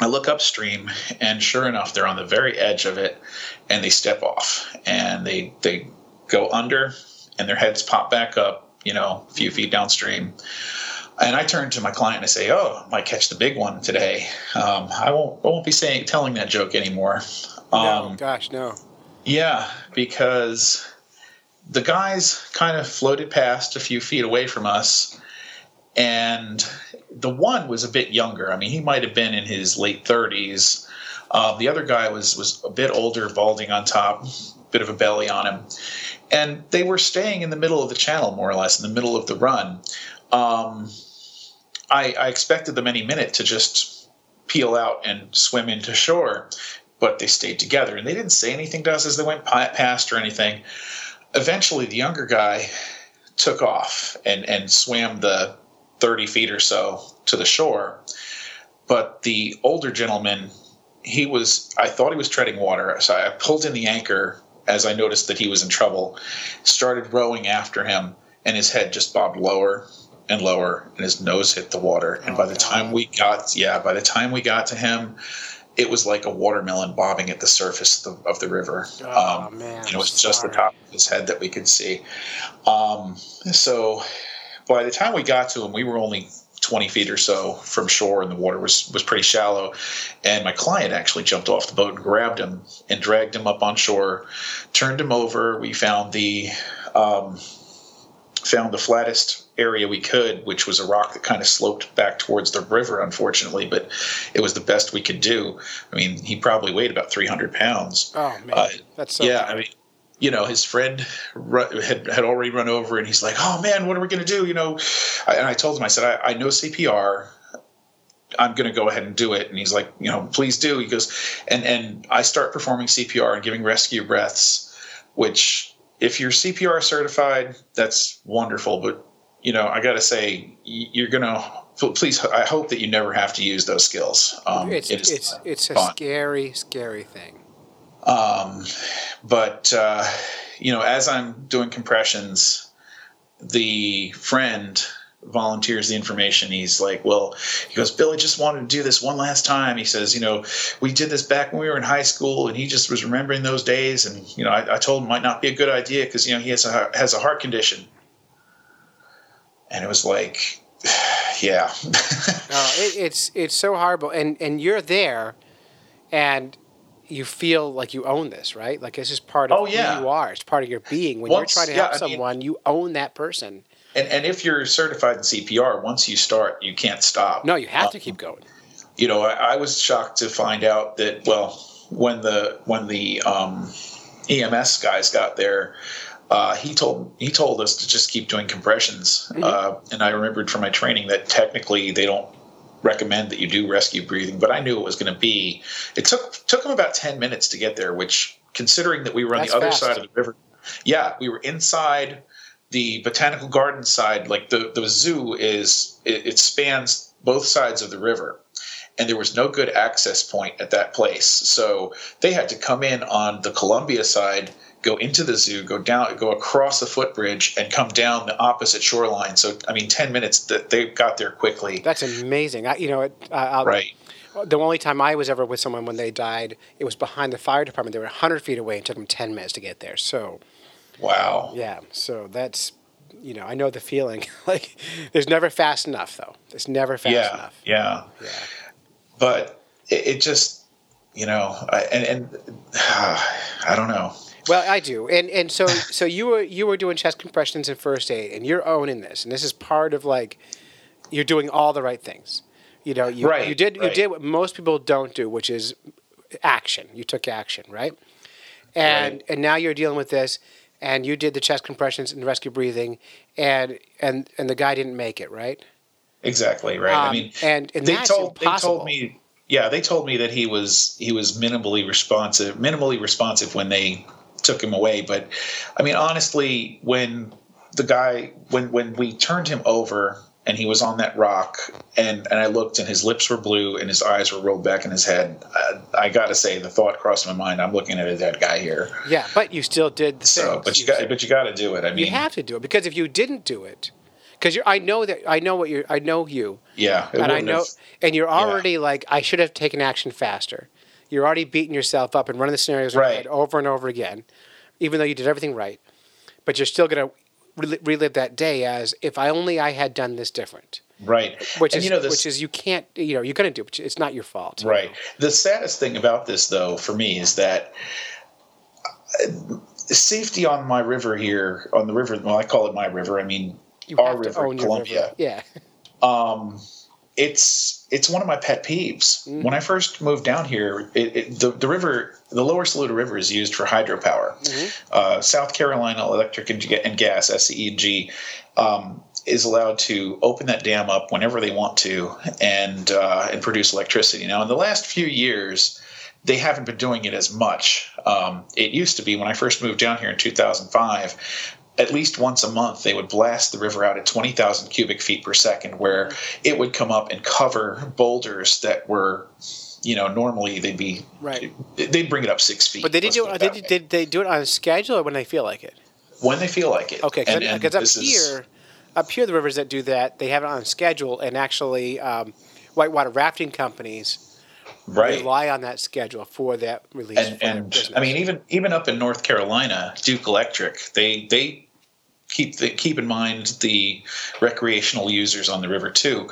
I look upstream, and sure enough, they're on the very edge of it, and they step off, and they they go under, and their heads pop back up, you know, a few feet downstream. And I turn to my client and I say, "Oh, I might catch the big one today. Um, I won't I won't be saying telling that joke anymore."
Um, no, gosh, no.
Yeah, because the guys kind of floated past a few feet away from us, and the one was a bit younger. I mean, he might have been in his late 30s. Uh, the other guy was was a bit older, balding on top, bit of a belly on him, and they were staying in the middle of the channel, more or less, in the middle of the run. Um, I, I expected them any minute to just peel out and swim into shore, but they stayed together and they didn't say anything to us as they went past or anything. Eventually, the younger guy took off and, and swam the 30 feet or so to the shore. But the older gentleman, he was, I thought he was treading water. So I pulled in the anchor as I noticed that he was in trouble, started rowing after him, and his head just bobbed lower and lower, and his nose hit the water. And oh, by the God. time we got, yeah, by the time we got to him, it was like a watermelon bobbing at the surface of the, of the river.
Oh, um, man,
you know, it was just the top of his head that we could see. Um, so by the time we got to him, we were only 20 feet or so from shore, and the water was was pretty shallow. And my client actually jumped off the boat and grabbed him and dragged him up on shore, turned him over. We found the um, found the flattest area we could, which was a rock that kind of sloped back towards the river, unfortunately, but it was the best we could do. I mean, he probably weighed about 300 pounds.
Oh, man. Uh, That's so
Yeah, I mean, you know, his friend had, had already run over and he's like, oh, man, what are we going to do? You know, and I told him, I said, I, I know CPR. I'm going to go ahead and do it. And he's like, you know, please do. He goes, and, and I start performing CPR and giving rescue breaths, which if you're CPR certified, that's wonderful. But you know, I got to say, you're gonna please. I hope that you never have to use those skills.
Um, it's it it's it's a fun. scary, scary thing.
Um, but uh, you know, as I'm doing compressions, the friend volunteers the information. He's like, well, he goes, Billy just wanted to do this one last time. He says, you know, we did this back when we were in high school, and he just was remembering those days. And you know, I, I told him it might not be a good idea because you know he has a has a heart condition and it was like, yeah.
it, it's it's so horrible, and and you're there, and you feel like you own this, right? Like this is part of
oh, yeah.
who you are. It's part of your being. When Once, you're trying to help someone, mean, you own that person.
And and if you're certified in CPR, once you start, you can't stop.
No, you have um, to keep going.
You know, I, I, was shocked to find out that well, when the when the um, EMS guys got there, uh, he told he told us to just keep doing compressions. Mm-hmm. Uh, and I remembered from my training that technically they don't recommend that you do rescue breathing, but I knew it was going to be. It took took him about ten minutes to get there, which considering that we were on That's the other fast. side of the river, yeah, we were inside the botanical garden side. Like the the zoo is, it, it spans both sides of the river and there was no good access point at that place. So they had to come in on the Columbia side go into the zoo, go down, go across the footbridge, and come down the opposite shoreline. So, I mean, ten minutes they got there quickly.
That's amazing. I, you know, it, uh,
right.
The only time I was ever with someone when they died, it was behind the fire department. They were 100 feet away and took them 10 minutes to get there. So,
wow.
Yeah. So that's, you know, I know the feeling. like, there's never fast enough, though. It's never fast
yeah,
enough.
Yeah.
Yeah.
But it, it just, you know, I, and, and uh, I don't know.
Well, I do, and and so so you were you were doing chest compressions and first aid, and you're owning this, and this is part of like you're doing all the right things. You know, you
Right,
you did you did what most people don't do, which is action. You took action, right? And
Right.
and now you're dealing with this, and you did the chest compressions and rescue breathing, and and and the guy didn't make it, right?
Exactly right. I
Um,
mean,
and and
they
that's
told they told me, yeah, they told me that he was he was minimally responsive, minimally responsive when they took him away. But I mean, honestly, when the guy when when we turned him over and he was on that rock and and I looked and his lips were blue and his eyes were rolled back in his head. I, I got to say, the thought crossed my mind. I'm looking at a dead guy here.
Yeah, but you still did the
So,
things.
but you got but you got to do it. I mean,
you have to do it because if you didn't do it, because I know that I know what you're, I know you,
yeah,
and I know,
have-
and you're already like, I should have taken action faster. You're already beating yourself up and running the scenarios
Right.
over and over again, even though you did everything right. But you're still gonna rel- relive that day as if I only I had done this different.
right.
Which
And
is
you know, this,
which is you can't you know you're gonna do, it, it's not your fault.
Right. The saddest thing about this, though, for me, is that uh, safety on my river here, on the river, well, I call it my river. I mean,
You
our river, Columbia.
river. Yeah.
Um, it's it's one of my pet peeves.
Mm-hmm.
When I first moved down here, it, it, the the river, the Lower Saluda River, is used for hydropower.
Mm-hmm.
Uh, South Carolina Electric and, and Gas (SCE&G) um, is allowed to open that dam up whenever they want to and uh, and produce electricity. Now, in the last few years, they haven't been doing it as much. Um, it used to be when I first moved down here in 2005. At least once a month, they would blast the river out at 20,000 cubic feet per second, where it would come up and cover boulders that were, you know, normally they'd be,
Right.
they'd bring it up six feet.
But they did do
it
they did, did they do it on a schedule or when they feel like it?
when they feel like it.
Okay, because up
this is-
here, up here, the rivers that do that, they have it on schedule, and actually, um, whitewater rafting companies
right.
rely on that schedule for that release.
and
for
and. I mean even even up in North Carolina, Duke Electric, they they keep the, keep in mind the recreational users on the river too.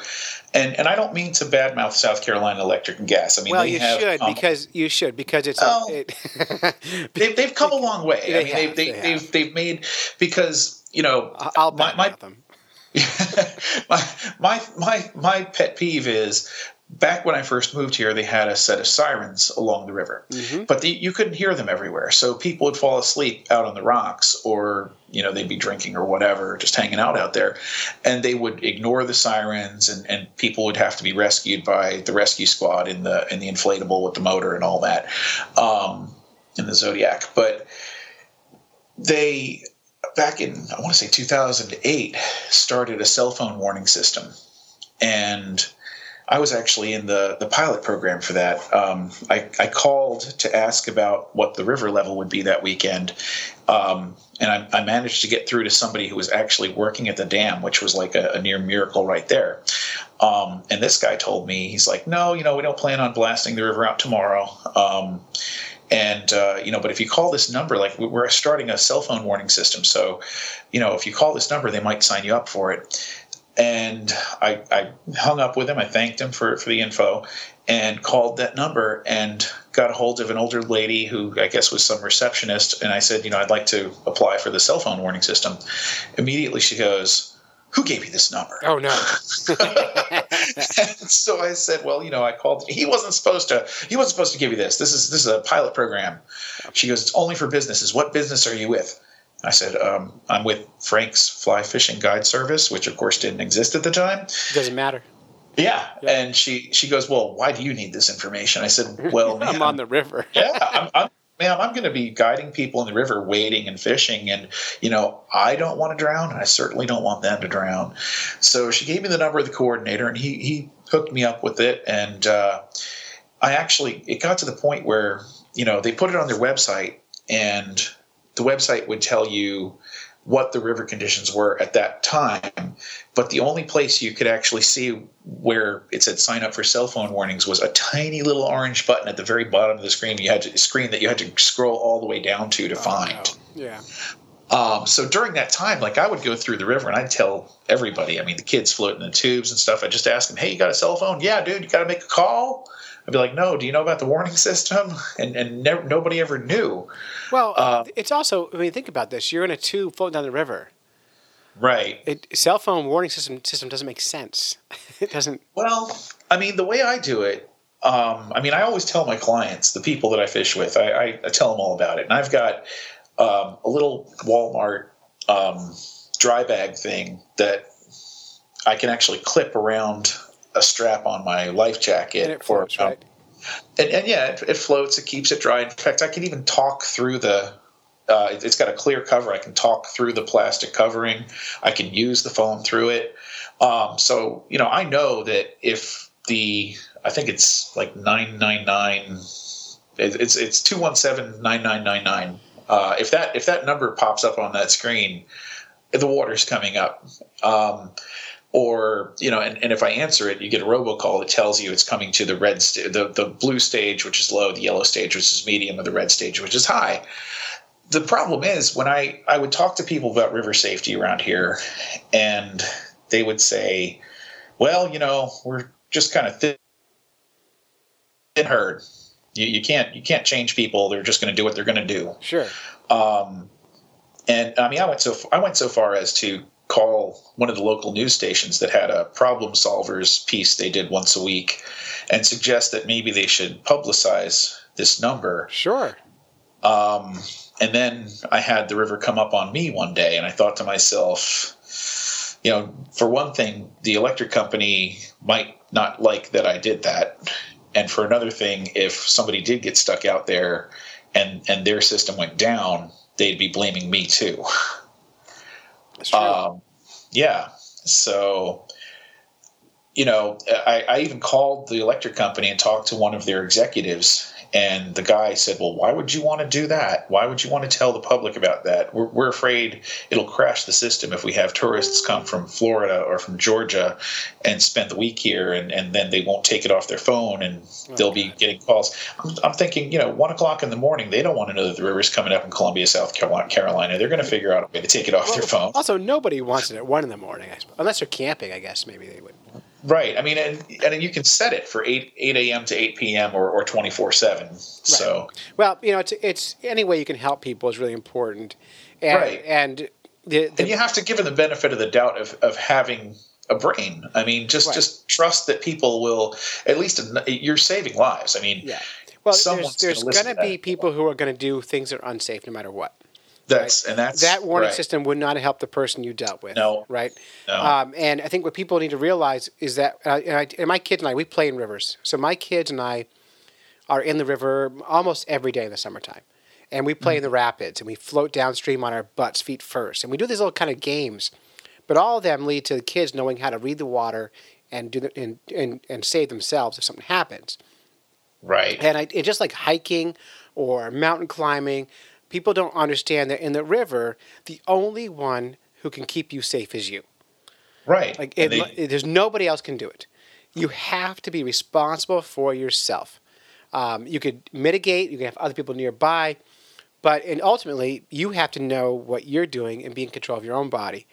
And and I don't mean to badmouth South Carolina Electric and Gas. I mean
well,
they
you
have,
should
um,
because you should because it's a, it,
they've, they've come a long way.
They
I mean
have,
they,
they
they, have they've made because you know
I'll
my, my
them.
my, my my my pet peeve is back when I first moved here, they had a set of sirens along the river,
Mm-hmm.
but the, you couldn't hear them everywhere. So people would fall asleep out on the rocks, or you know they'd be drinking or whatever, just hanging out out there, and they would ignore the sirens, and, and people would have to be rescued by the rescue squad in the in the inflatable with the motor and all that, um, in the Zodiac, but they back in I want to say 2008 started a cell phone warning system, and I was actually in the the pilot program for that. Um, I, I called to ask about what the river level would be that weekend, um, and I, I managed to get through to somebody who was actually working at the dam, which was like a, a near miracle right there. Um, and this guy told me he's like, no, you know, we don't plan on blasting the river out tomorrow. Um, and uh, you know, but if you call this number, like we're starting a cell phone warning system, so you know, if you call this number, they might sign you up for it. And I, I hung up with him. I thanked him for for the info, and called that number and got a hold of an older lady who I guess was some receptionist. And I said, you know, I'd like to apply for the cell phone warning system. Immediately, she goes. Who gave you this number?
Oh no!
And so I said, well, you know, I called. He wasn't supposed to. He wasn't supposed to give you this. This is this is a pilot program. She goes, it's only for businesses. What business are you with? I said, um, I'm with Frank's Fly Fishing Guide Service, which of course didn't exist at the time.
Doesn't matter.
Yeah. And she she goes, well, why do you need this information? I said, well,
I'm
ma'am,
on the river.
yeah, I'm, I'm, ma'am, I'm going to be guiding people in the river, wading and fishing, and you know, I don't want to drown, and I certainly don't want them to drown. So she gave me the number of the coordinator, and he he hooked me up with it, and uh, I actually it got to the point where you know they put it on their website, and the website would tell you what the river conditions were at that time. But the only place you could actually see where it said sign up for cell phone warnings was a tiny little orange button at the very bottom of the screen. You had to screen that you had to scroll all the way down to to oh, find.
No. Yeah.
Um, so during that time, like I would go through the river and I'd tell everybody, I mean, the kids floating in the tubes and stuff, I'd just ask them, Hey, you got a cell phone? Yeah, dude, you got to make a call. I'd be like, no, do you know about the warning system? And, and nobody ever knew.
Well, uh, it's also, I mean, think about this. You're in a tube floating down the river.
Right.
It, cell phone warning system system doesn't make sense. it doesn't.
Well, I mean, the way I do it, um, I mean, I always tell my clients, the people that I fish with, I, I, I tell them all about it. And I've got um, a little Walmart um, dry bag thing that I can actually clip around a strap on my life jacket
and it floats, for, um, right?
And, and yeah, it, it, floats. It keeps it dry. In fact, I can even talk through the. Uh, it, has got a clear cover. I can talk through the plastic covering. I can use the phone through it. Um, so you know, I know that if the I think it's like nine nine nine. It's it's two one seven nine nine nine nine. Uh, if that if that number pops up on that screen, the water's coming up. Um, or you know, and, and if I answer it, you get a robocall that tells you it's coming to the red, st- the the blue stage, which is low, the yellow stage, which is medium, and the red stage, which is high. The problem is when I I would talk to people about river safety around here, and they would say, "Well, you know, we're just kind of thin, thin herd. You, you can't you can't change people. They're just going to do what they're going to do."
Sure.
Um, and I mean, I went so I went so far as to call one of the local news stations that had a problem solvers piece they did once a week and suggest that maybe they should publicize this number.
Sure.
Um, and then I had the river come up on me one day, and I thought to myself, you know, for one thing, the electric company might not like that I did that. And for another thing, if somebody did get stuck out there and, and their system went down, they'd be blaming me too. Um, yeah. So, you know, I, I even called the electric company and talked to one of their executives and the guy said, Well, why would you want to do that? Why would you want to tell the public about that? We're, we're afraid it'll crash the system if we have tourists come from Florida or from Georgia and spend the week here and, and then they won't take it off their phone and oh, they'll be getting calls. I'm, I'm, thinking, you know, one o'clock in the morning, they don't want to know that the river's coming up in Columbia, South Carolina. They're going to figure out a way to take it off well, their phone.
Also, nobody wants it at one in the morning, unless they're camping, I guess maybe they would.
Right. I mean, and, and you can set it for eight eight a.m. to eight p.m. or or twenty four seven. So
well, you know, it's it's any way you can help people is really important, and,
right?
And the, the,
and you have to give them the benefit of the doubt of of having a brain. I mean, just right. just trust that people will at least you're saving lives. I mean,
yeah. Well, there's, there's going to be people who are going to do things that are unsafe no matter what.
That's right? and that's
that warning
right.
system would not help the person you dealt with.
No,
right?
No.
Um, and I think what people need to realize is that, uh, and, I, and, my kids and I, we play in rivers. So my kids and I are in the river almost every day in the summertime, and we play mm-hmm. in the rapids and we float downstream on our butts, feet first, and we do these little kind of games. But all of them lead to the kids knowing how to read the water and do the, and, and and save themselves if something happens.
Right.
And I and just like hiking or mountain climbing people don't understand that in the river, the only one who can keep you safe is you.
Right.
Like it, they, there's nobody else can do it. You have to be responsible for yourself. Um, you could mitigate. You can have other people nearby, but and ultimately you have to know what you're doing and be in control of your own body.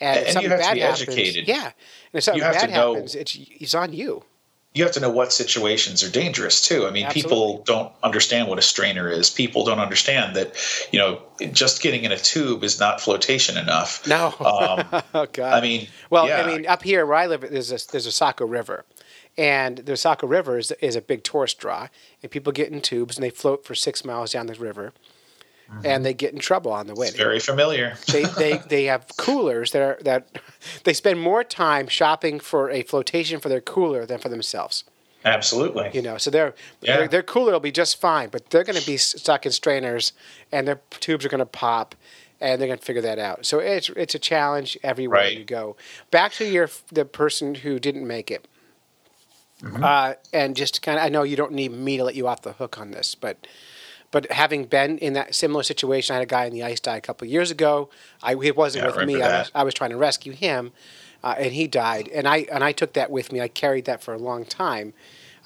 And, and if something bad happens,
educated. yeah, and if something bad happens, it's it's on you
you have to know what situations are dangerous too. I mean, Absolutely. people don't understand what a strainer is. People don't understand that, you know, just getting in a tube is not flotation enough.
No. Um, oh God.
I mean,
well,
yeah.
I mean, up here where I live, there's a there's a Saco River, and the Saco River is, is a big tourist draw, and people get in tubes and they float for six miles down the river, mm-hmm. and they get in trouble on the way.
It's very familiar.
they, they they have coolers that are that they spend more time shopping for a flotation for their cooler than for themselves.
Absolutely.
You know, so their yeah. their, their cooler will be just fine, but they're going to be stuck in strainers, and their tubes are going to pop, and they're going to figure that out. So it's it's a challenge everywhere right. you go. Back to your the person who didn't make it, mm-hmm. uh, and just kind of I know you don't need me to let you off the hook on this, but but having been in that similar situation, I had a guy in the ice die a couple of years ago. I, he wasn't
Yeah,
with me. I was. I was trying to rescue him, uh, and he died. And I and I took that with me. I carried that for a long time.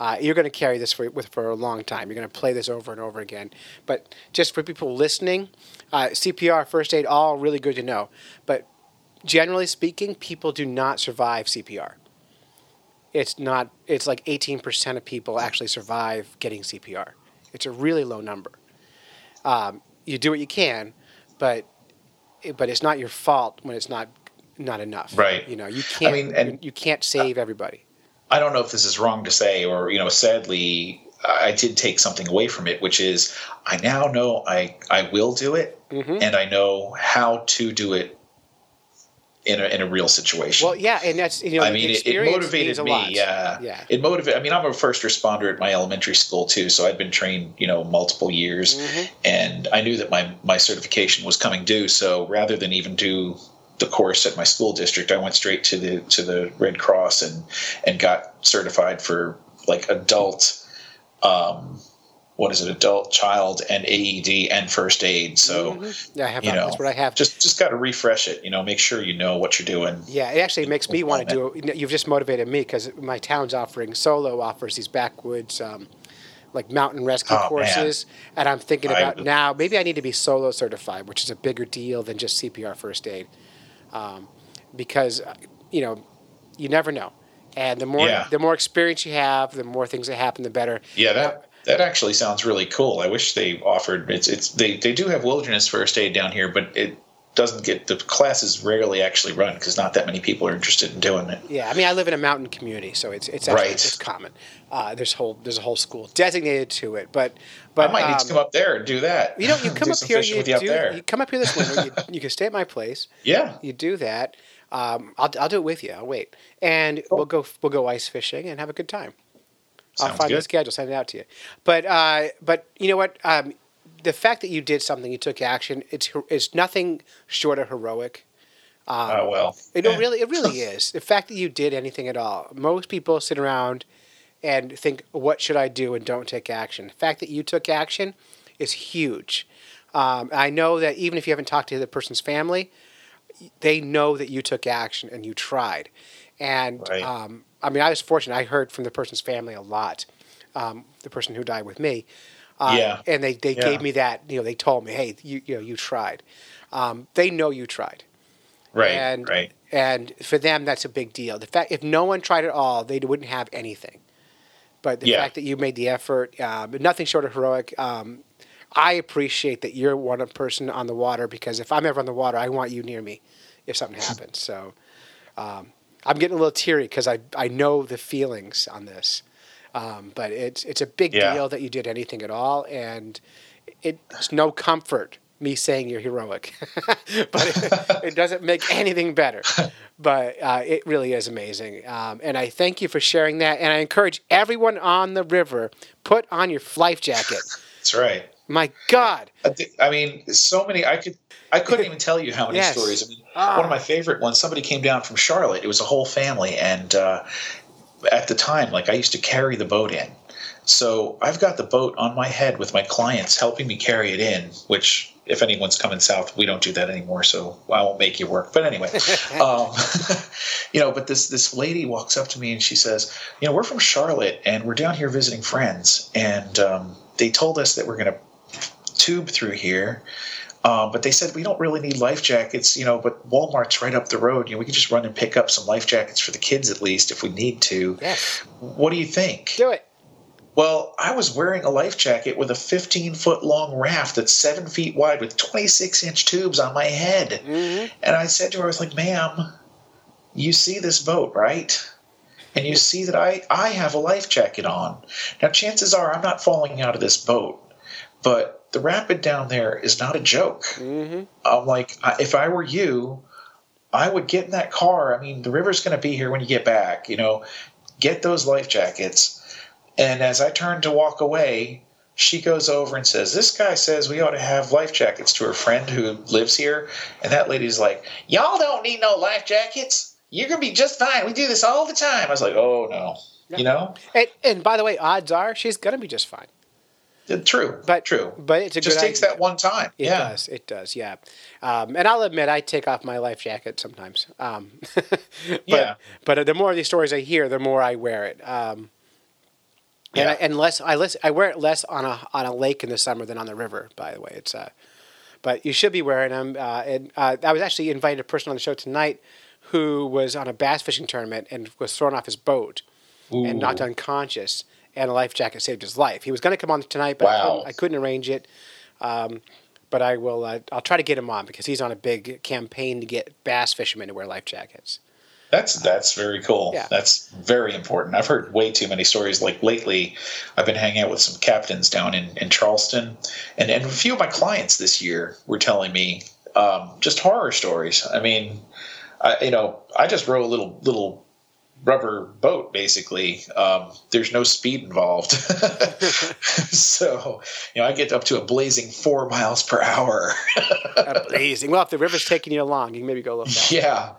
Uh, you're going to carry this for with for a long time. You're going to play this over and over again. But just for people listening, uh, CPR, first aid, all really good to know. But generally speaking, people do not survive CPR. It's not. It's like 18% of people actually survive getting CPR. It's a really low number. Um, you do what you can, but but it's not your fault when it's not not enough.
Right.
You know, you can't.
I mean, and-
you, you can't save everybody.
I don't know if this is wrong to say, or you know, sadly, I did take something away from it, which is I now know I I will do it,
Mm-hmm.
and I know how to do it in a in a real situation.
Well, yeah, and that's you know.
I mean, it, it motivated me. Yeah,
Yeah.
It motivated. I mean, I'm a first responder at my elementary school too, so I'd been trained, you know, multiple years,
Mm-hmm.
and I knew that my my certification was coming due. So rather than even do the course at my school district, I went straight to the to the Red Cross and and got certified for like adult. Um, what is it? Adult, child, and AED and first aid. So
Yeah, I have.
you know,
that's what I have.
Just just got to refresh it. You know, make sure you know what you're doing.
Yeah, it actually makes me want to do it. You've just motivated me because my town's offering solo offers these backwoods, um, like mountain rescue
Oh, man.
courses, and I'm thinking about
would-
now maybe I need to be solo certified, which is a bigger deal than just CPR first aid, um, because uh, you know you never know, and the more
Yeah.
the more experience you have, the more things that happen, the better.
Yeah, that that actually sounds really cool. I wish they offered it's it's they they do have wilderness first aid down here, but it doesn't get the classes rarely actually run because not that many people are interested in doing it.
Yeah, I mean, I live in a mountain community, so it's it's actually,
Right.
it's common. Uh, there's whole there's a whole school designated to it, but but
I might need to
um,
come up there and do that.
You know, you come up here. You
you
do. You come up here this winter. You, you can stay at my place.
yeah,
You do that. Um, I'll, I'll do it with you. I'll wait, and we'll go we'll go ice fishing and have a good time. I'll
Sounds
find the
good.
schedule, send it out to you. But uh, but you know what? Um, the fact that you did something, you took action. It's it's nothing short of heroic.
oh well.
It
Eh.
really, it really is. The fact that you did anything at all. Most people sit around and think, "What should I do?" and don't take action. The fact that you took action is huge. Um, I know that even if you haven't talked to the person's family, they know that you took action and you tried. And
Right.
um, I mean, I was fortunate. I heard from the person's family a lot. Um, the person who died with me. Uh,
Yeah.
And they, they
Yeah.
gave me that. You know, they told me, "Hey, you you know, you tried." Um, they know you tried
right,
and
right.
and for them that's a big deal. The fact if no one tried at all, they wouldn't have anything. But the
Yeah.
fact that you made the effort, um, nothing short of heroic. Um, I appreciate that you're one person on the water because if I'm ever on the water, I want you near me if something happens. So um, I'm getting a little teary because I I know the feelings on this. Um, but it's it's a big
Yeah.
deal that you did anything at all, and it's no comfort me saying you're heroic, but it, it doesn't make anything better. But uh, it really is amazing, um, and I thank you for sharing that. And I encourage everyone on the river put on your life jacket.
That's right.
My God,
I mean, so many. I could. I couldn't even tell you how many
Yes.
stories. I mean,
Ah.
one of my favorite ones. Somebody came down from Charlotte. It was a whole family, and uh, at the time, like I used to carry the boat in. So I've got the boat on my head with my clients helping me carry it in. Which, if anyone's coming south, we don't do that anymore. So I won't make you work. But anyway, um, you know. But this this lady walks up to me and she says, "You know, we're from Charlotte, and we're down here visiting friends, and um, they told us that we're going to tube through here. Um, but they said we don't really need life jackets, you know. But Walmart's right up the road. You know, we can just run and pick up some life jackets for the kids at least if we need to.
yes,
What do you think?
do it.
Well, I was wearing a life jacket with a 15 foot long raft that's seven feet wide with 26 inch tubes on my head.
Mhm.
And I said to her, I was like, ma'am, you see this boat, right? And you see that I, I have a life jacket on. Now, chances are I'm not falling out of this boat, but the rapid down there is not a joke.
hmm
I'm like, if I were you, I would get in that car. I mean, the river's going to be here when you get back, you know, get those life jackets. And as I turn to walk away, she goes over and says, This guy says we ought to have life jackets to her friend who lives here. And that lady's like, Y'all don't need no life jackets. You're going to be just fine. We do this all the time. I was like, Oh, no. You know?
And, and by the way, odds are she's gonna be just fine.
True,
But
true.
but it's a
just takes
idea.
that one time.
It
yeah,
does. It does. Yeah. Um, and I'll admit, I take off my life jacket sometimes. Um, but,
Yeah.
But the more of these stories I hear, the more I wear it. Um, and, I,
Yeah.
and less, I less, I wear it less on a on a lake in the summer than on the river. By the way, it's. Uh, but you should be wearing them. Uh, and uh, I was actually invited a person on the show tonight who was on a bass fishing tournament and was thrown off his boat and knocked
Ooh.
unconscious, and a life jacket saved his life. He was going to come on tonight, but I, couldn't, I couldn't arrange it. Um, but I will. Uh, I'll try to get him on because he's on a big campaign to get bass fishermen to wear life jackets.
That's that's very cool.
Yeah.
That's very important. I've heard way too many stories. Like lately, I've been hanging out with some captains down in, in Charleston, and, and a few of my clients this year were telling me um, just horror stories. I mean, I, you know, I just row a little little rubber boat basically. Um, there's no speed involved, so you know I get up to a blazing four miles per hour.
Amazing. well, if the river's taking you along, you can maybe go a little faster.
yeah,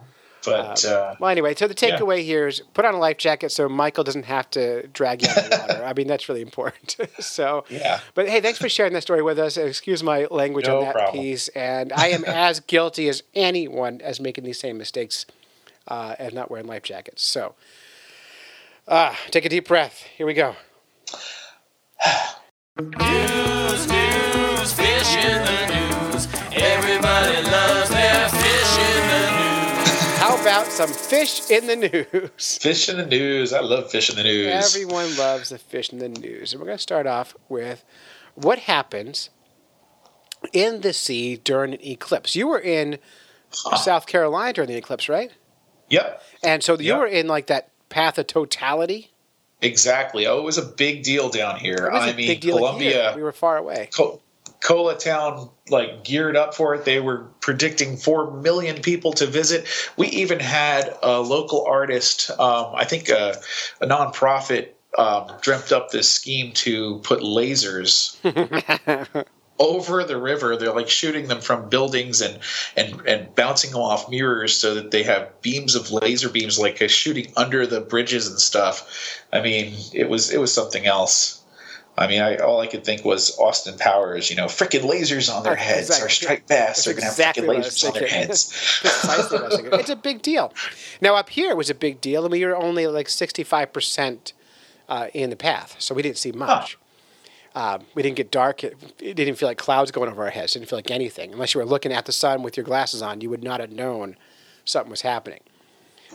but uh,
Well, anyway, so the
Yeah.
takeaway here is put on a life jacket so Michael doesn't have to drag you out of the water. I mean, that's really important. so,
Yeah.
But hey, thanks for sharing that story with us. Excuse my language
No
on that
problem.
piece. And I am as guilty as anyone as making these same mistakes uh, and not wearing life jackets. So, uh, take a deep breath. Here we go.
News, news, fish in the news. Everybody loves their fish in the news.
How about some fish in the news?
fish in the news. I love fish in the news.
Everyone loves the fish in the news. And we're going to start off with what happens in the sea during an eclipse. You were in South Carolina during the eclipse, right?
Yep,
And so you
Yeah.
were in like that path of totality.
exactly. Oh, it was a big deal down here. I mean, Columbia,
here. We were far away.
Co- Cola Town, like geared up for it. They were predicting four million people to visit. We even had a local artist, um, I think a, a nonprofit, um, dreamt up this scheme to put lasers over the river. They're like shooting them from buildings and and and bouncing them off mirrors so that they have beams of laser beams like shooting under the bridges and stuff. I mean, it was it was something else. I mean, I, all I could think was Austin Powers, you know, frickin' lasers on their heads,
Exactly.
or striped bass, they're gonna have
exactly
frickin'
what
lasers on their heads.
Precisely what I was thinking. It's a big deal. Now up here it was a big deal, and we were only like sixty-five percent uh, in the path, so we didn't see much. Um, we didn't get dark. It, it didn't feel like clouds going over our heads. It didn't feel like anything. Unless you were looking at the sun with your glasses on, you would not have known something was happening.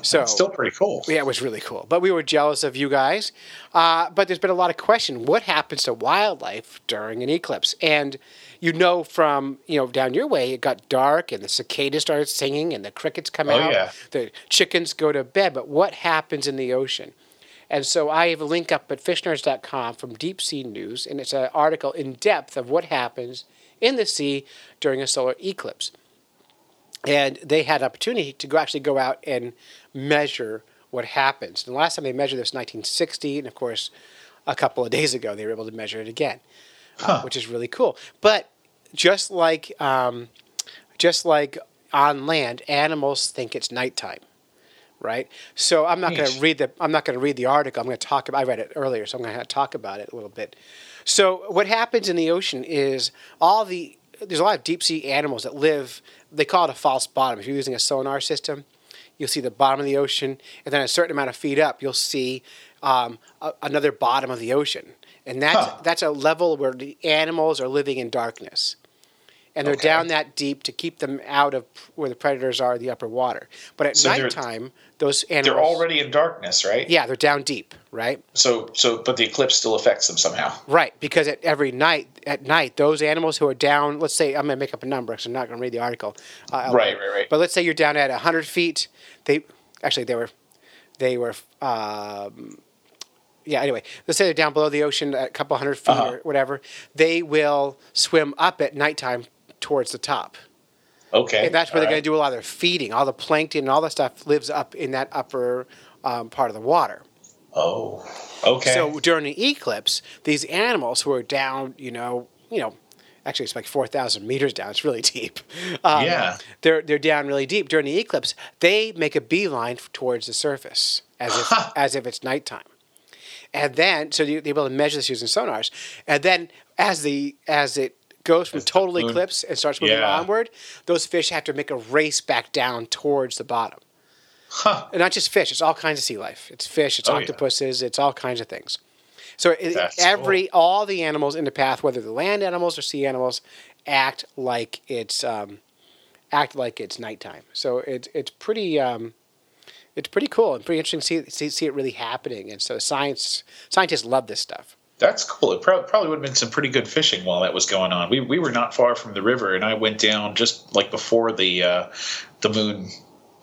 So
Still pretty cool.
yeah, it was really cool. But we were jealous of you guys. Uh, but there's been a lot of question: what happens to wildlife during an eclipse? And you know, from you know down your way, it got dark, and the cicadas started singing, and the crickets come
Oh,
out.
yeah.
The chickens go to bed. But what happens in the ocean? And so I have a link up at fishnerds.com from Deep Sea News, and it's an article in depth of what happens in the sea during a solar eclipse and they had opportunity to go actually go out and measure what happens. And the last time they measured this, 1960, and of course, a couple of days ago, they were able to measure it again, uh, which is really cool. But just like um, just like on land, animals think it's nighttime, right? So I'm not going to read the I'm not going to read the article. I'm going to talk about. I read it earlier, so I'm going to talk about it a little bit. So what happens in the ocean is all the there's a lot of deep sea animals that live. They call it a false bottom. If you're using a sonar system, you'll see the bottom of the ocean, and then a certain amount of feet up, you'll see um, a, another bottom of the ocean, and that's
Huh.
that's a level where the animals are living in darkness, and they're
Okay.
down that deep to keep them out of where the predators are, the upper water. But at
So
nighttime, those animals
They're already in darkness, right?
yeah, they're down deep, right?
So, so, but the eclipse still affects them somehow.
Right, because at every night, at night, those animals who are down, let's say, I'm going to make up a number because I'm not going to read the article. Uh,
Right, right, right.
But let's say you're down at 100 feet. They, actually, they were, they were, um, yeah. Anyway, let's say they're down below the ocean, a couple hundred feet
Uh-huh.
or whatever. They will swim up at nighttime towards the top.
Okay,
And that's where they're
all
going to do a lot of their feeding. All the plankton and all that stuff lives up in that upper um, part of the water.
Oh, okay.
So during the eclipse, these animals who are down, you know, you know, actually it's like four thousand meters down. It's really deep. Um,
Yeah.
they're they're down really deep during the eclipse. They make a beeline towards the surface as if as if it's nighttime. and then so they're able to measure this using sonars, and then as the as it goes from total eclipse and starts moving
Yeah.
onward, those fish have to make a race back down towards the bottom.
Huh.
And not just fish; it's all kinds of sea life. It's fish, it's
Oh, yeah.
octopuses, it's all kinds of things. So it, every all the animals in the path, whether the land animals or sea animals, act like it's um, act like it's nighttime. So it's it's pretty um, it's pretty cool and pretty interesting to see, see see it really happening. And so science scientists love this stuff.
That's cool. It prob- probably would have been some pretty good fishing while that was going on. We we were not far from the river, and I went down just like before the uh, the moon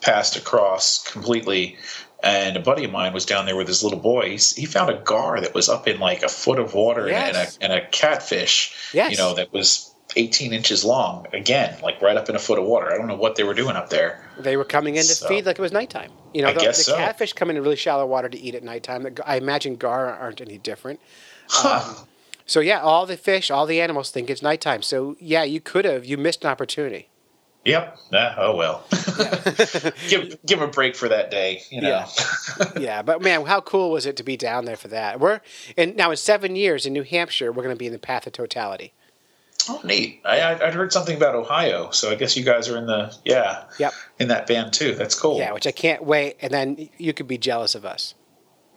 passed across completely. And a buddy of mine was down there with his little boy. He's, he found a gar that was up in like a foot of water and, a, and a catfish,
Yes.
you know, that was 18 inches long. Again, like right up in a foot of water. I don't know what they were doing up there.
They were coming in to
So-
feed like it was nighttime. You know,
I
the,
guess
the
so.
catfish come into really shallow water to eat at nighttime. I imagine gar aren't any different.
Huh.
So yeah, all the fish, all the animals think it's nighttime. So yeah, you could have you missed an opportunity.
Yep. Ah, oh well. give give 'em a break for that day. You know.
yeah, but man, how cool was it to be down there for that? We're and now in seven years in New Hampshire, we're going to be in the path of totality.
Oh, neat. I, I- I'd heard something about Ohio, so I guess you guys are in the yeah
Yep.
in that band too. That's cool.
Yeah, which I can't wait. And then you could be jealous of us.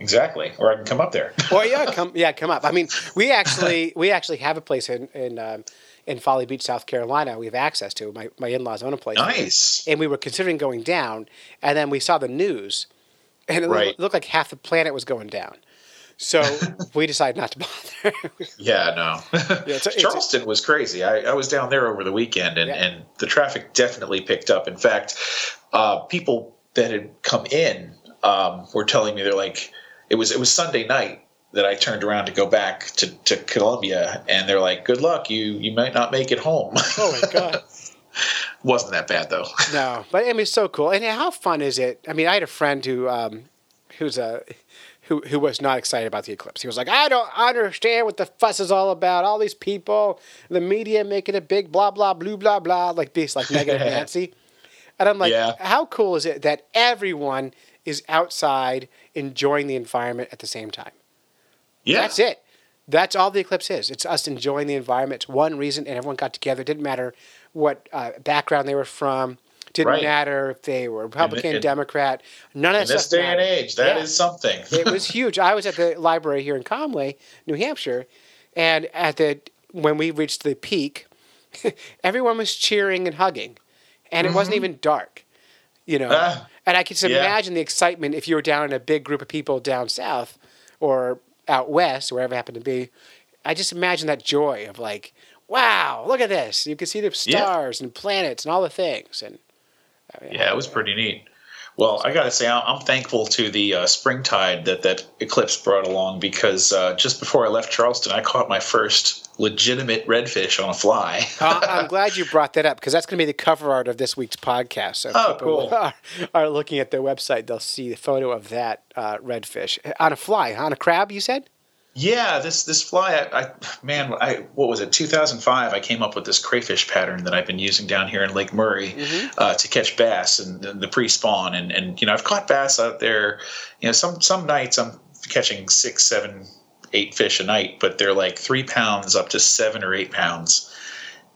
Exactly. Or I can come up there.
Or yeah, come yeah, come up. I mean, we actually we actually have a place in in um, in Folly Beach, South Carolina. We have access to. My my in laws own a place.
nice.
and we were considering going down, and then we saw the news, and it
Right.
looked, like half the planet was going down. So we decided not to bother.
Yeah, no.
Yeah, it's a- it's
Charleston was crazy. I, I was down there over the weekend, and,
Yeah.
and the traffic definitely picked up. In fact, uh, people that had come in um, were telling me they're like, it was it was Sunday night that I turned around to go back to, to Columbia, and they're like, "Good luck, you you might not make it home."
oh my god!
Wasn't that bad though.
No, but I mean, so cool. And how fun is it? I mean, I had a friend who um, who's a who who was not excited about the eclipse. He was like, I don't understand what the fuss is all about. All these people, the media making it big, blah blah blah blah blah, like this, like and Nancy. And I'm like,
Yeah.
how cool is it that everyone is outside enjoying the environment at the same time?
Yeah,
That's it. That's all the eclipse is. It's us enjoying the environment. It's one reason, and everyone got together. It didn't matter what uh, background they were from. Didn't
Right.
matter if they were Republican, Democrat. None of that
In this
stuff
day and age, that is
Yeah.
something.
it was huge. I was at the library here in Conway, New Hampshire, and at the when we reached the peak, everyone was cheering and hugging, and it wasn't even dark, you know.
Ah,
and I can just
yeah.
imagine the excitement if you were down in a big group of people down south or out west, wherever it happened to be. I just imagine that joy of like, wow, look at this! You can see the
Yeah.
stars and planets and all the things, and
yeah, it was pretty neat. Well, I got to say, I'm thankful to the uh, springtide that that eclipse brought along because uh, just before I left Charleston, I caught my first legitimate redfish on a fly.
Uh, I'm glad you brought that up because that's going to be the cover art of this week's podcast. So if
Oh,
people
cool.
are, are looking at their website, they'll see the photo of that uh, redfish on a fly, on a crab. You said?
Yeah, this this fly, I, I man, I what was it? 2005. I came up with this crayfish pattern that I've been using down here in Lake Murray uh, to catch bass and the, the pre-spawn. And and you know, I've caught bass out there. You know, some some nights I'm catching six, seven, eight fish a night, but they're like three pounds up to seven or eight pounds.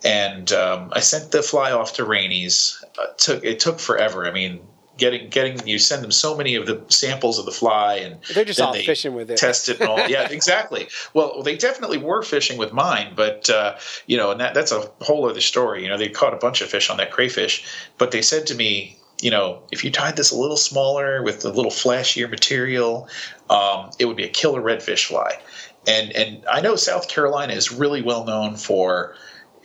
And um, I sent the fly off to Rainy's. Uh, took it took forever. I mean. Getting, getting, you send them so many of the samples of the fly, and
They're just all
they
fishing with it.
test it and all. Yeah, exactly. Well, they definitely were fishing with mine, but uh, you know, and that that's a whole other story. You know, they caught a bunch of fish on that crayfish, but they said to me, you know, if you tied this a little smaller with a little flashier material, um, it would be a killer redfish fly. And and I know South Carolina is really well known for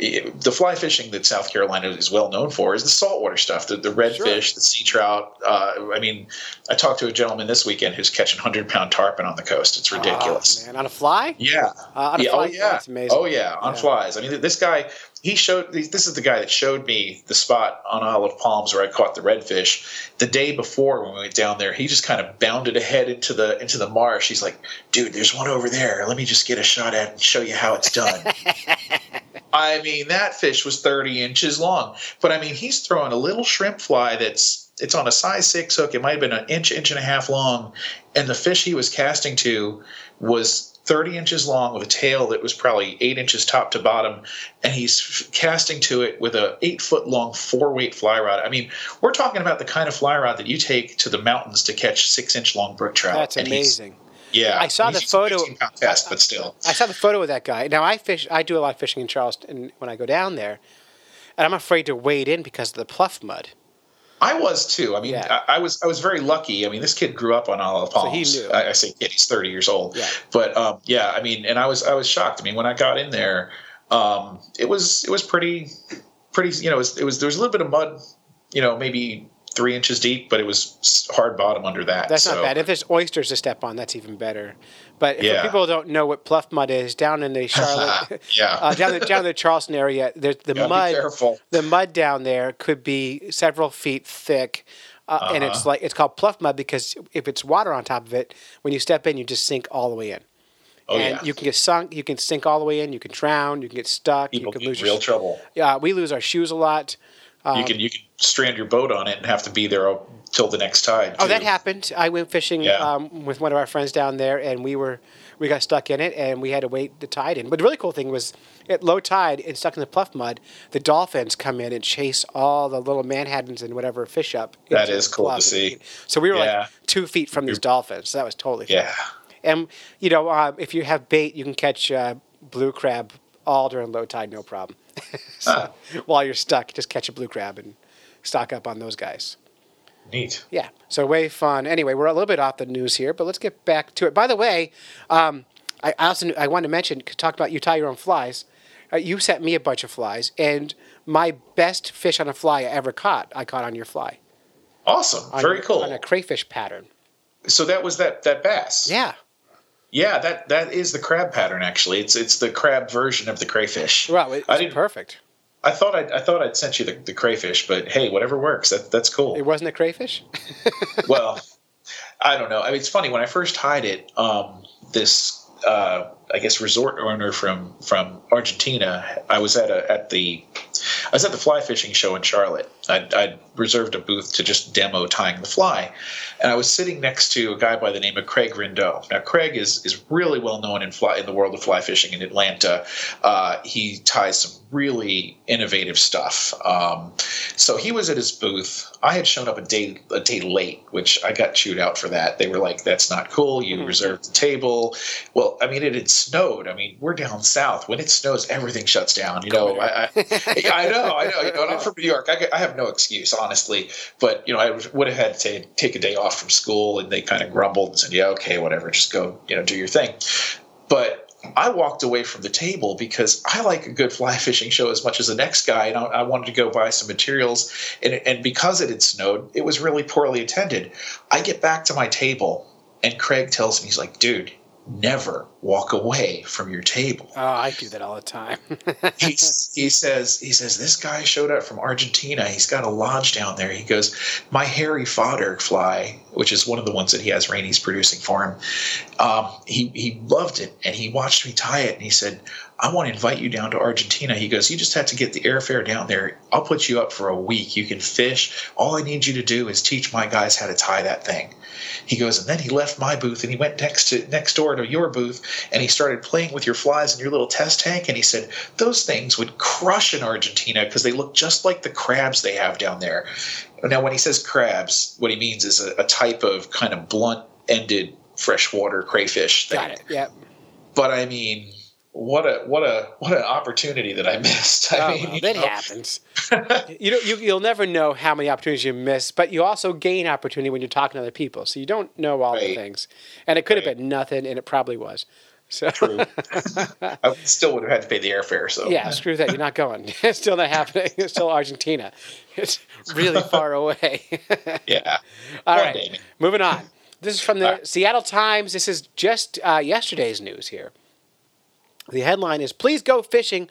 the fly fishing that South Carolina is well known for is the saltwater stuff, the, the redfish, the sea trout. Uh, I mean, I talked to a gentleman this weekend who's catching hundred pound tarpon on the coast. It's ridiculous.
Oh, man, on a fly?
Yeah.
Uh, on a
yeah.
fly?
Oh yeah.
That's amazing.
Oh yeah. On
Yeah.
flies. I mean, this guy. He showed. This is the guy that showed me the spot on Isle of Palms where I caught the redfish. The day before when we went down there, he just kind of bounded ahead into the into the marsh. He's like, "Dude, there's one over there. Let me just get a shot at it and show you how it's done." I mean, that fish was 30 inches long. But I mean, he's throwing a little shrimp fly that's it's on a size six hook. It might have been an inch, inch and a half long, and the fish he was casting to was 30 inches long with a tail that was probably eight inches top to bottom, and he's f- casting to it with a eight foot long four weight fly rod. I mean, we're talking about the kind of fly rod that you take to the mountains to catch six inch long brook trout.
That's amazing.
Yeah,
I saw the photo-
15 test, but still.
I saw the photo of that guy. Now I fish. I do a lot of fishing in Charleston when I go down there, and I'm afraid to wade in because of the pluff mud.
I was too. I mean,
Yeah.
I, I was I was very lucky. I mean, this kid grew up on
Isle of
Palms.
knew.
I, I say kid, he's thirty years old.
Yeah.
But um, yeah, I mean, and I was I was shocked. I mean, when I got in there, um, it was it was pretty pretty. You know, it was, it was there was a little bit of mud. You know, maybe three inches deep, but it was hard bottom under that.
That's
so,
not bad. If there's oysters to step on, that's even better. But if
Yeah.
people don't know what pluff mud is, down in the Charlotte,
Yeah.
uh, down the down in the Charleston area, there's the mud. The mud down there could be several feet thick, uh, and
Uh-huh.
it's like it's called pluff mud because if it's water on top of it, when you step in, you just sink all the way in.
oh
and
yeah,
you can get sunk, you can sink all the way in, you can drown, you can get stuck,
people
you can lose
real
your.
trouble.
Yeah, we lose our shoes a lot.
You can you can strand your boat on it and have to be there till the next tide.
Oh, that happened. I went fishing
Yeah.
um, with one of our friends down there, and we were we got stuck in it, and we had to wait the tide in. But the really cool thing was, at low tide and stuck in the pluff mud, the dolphins come in and chase all the little menhaden and whatever fish up.
That is cool to see.
So we were
Yeah.
like two feet from these dolphins. So that was totally fun.
Yeah.
And you know, uh, if you have bait, you can catch uh, blue crab all during low tide, no problem. so while you're stuck, just catch a blue crab and stock up on those guys.
Neat.
Yeah. So way fun. Anyway, we're a little bit off the news here, but let's get back to it. By the way, um, I also I wanted to mention talk about you tie your own flies. Uh, you sent me a bunch of flies, and my best fish on a fly I ever caught, I caught on your fly.
Awesome.
On
Very cool.
On a crayfish pattern.
So that was that that bass.
Yeah.
Yeah, that that is the crab pattern. Actually, it's it's the crab version of the crayfish.
It's
I didn't.
perfect.
I thought I I thought I'd sent you the, the crayfish, but hey, whatever works. That that's cool.
It wasn't a crayfish.
well, I don't know. I mean, it's funny when I first tied it. Um, this uh, I guess resort owner from from Argentina. I was at a at the I was at the fly fishing show in Charlotte. I'd, I'd reserved a booth to just demo tying the fly, and I was sitting next to a guy by the name of Craig Rindeau. Now, Craig is is really well known in fly in the world of fly fishing in Atlanta. Uh, he ties some really innovative stuff. Um, so he was at his booth. I had shown up a day a day late, which I got chewed out for that. They were like, "That's not cool. You reserved the table." Well, I mean, it had snowed. I mean, we're down south. When it snows, everything shuts down. You know, I, I, I know, I know. You know, and I'm from New York. I, I have no excuse, honestly. But you know, I would have had to take a day off from school, and they kind of grumbled and said, "Yeah, okay, whatever. Just go, you know, do your thing." But I walked away from the table because I like a good fly fishing show as much as the next guy, and I, I wanted to go buy some materials. And, and because it had snowed, it was really poorly attended. I get back to my table, and Craig tells me, he's like, dude, never walk away from your table.
Oh, I do that all the time.
he, he says he says this guy showed up from Argentina. He's got a lodge down there. He goes, my hairy fodder fly, which is one of the ones that he has Rainy's producing for him. Um, he he loved it, and he watched me tie it, and he said, I want to invite you down to Argentina. He goes, you just have to get the airfare down there. I'll put you up for a week. You can fish. All I need you to do is teach my guys how to tie that thing. He goes, and then he left my booth and he went next to next door to your booth and he started playing with your flies in your little test tank. And he said those things would crush in Argentina because they look just like the crabs they have down there. Now, when he says crabs, what he means is a, a type of kind of blunt-ended freshwater crayfish thing.
Got it. Yeah.
But I mean, what a what a what an opportunity that I missed. I
Oh,
mean,
well, that
know,
happens. you know, you, you'll never know how many opportunities you miss, but you also gain opportunity when you're talking to other people. So you don't know all the things, and it could have been nothing, and it probably was. So True.
I still would have had to pay the airfare. So
yeah, screw that. You're not going. It's still not happening. It's still Argentina. It's really far away.
yeah.
All right, moving on. This is from the
right.
Seattle Times. This is just uh, yesterday's news here. The headline is Please go fishing.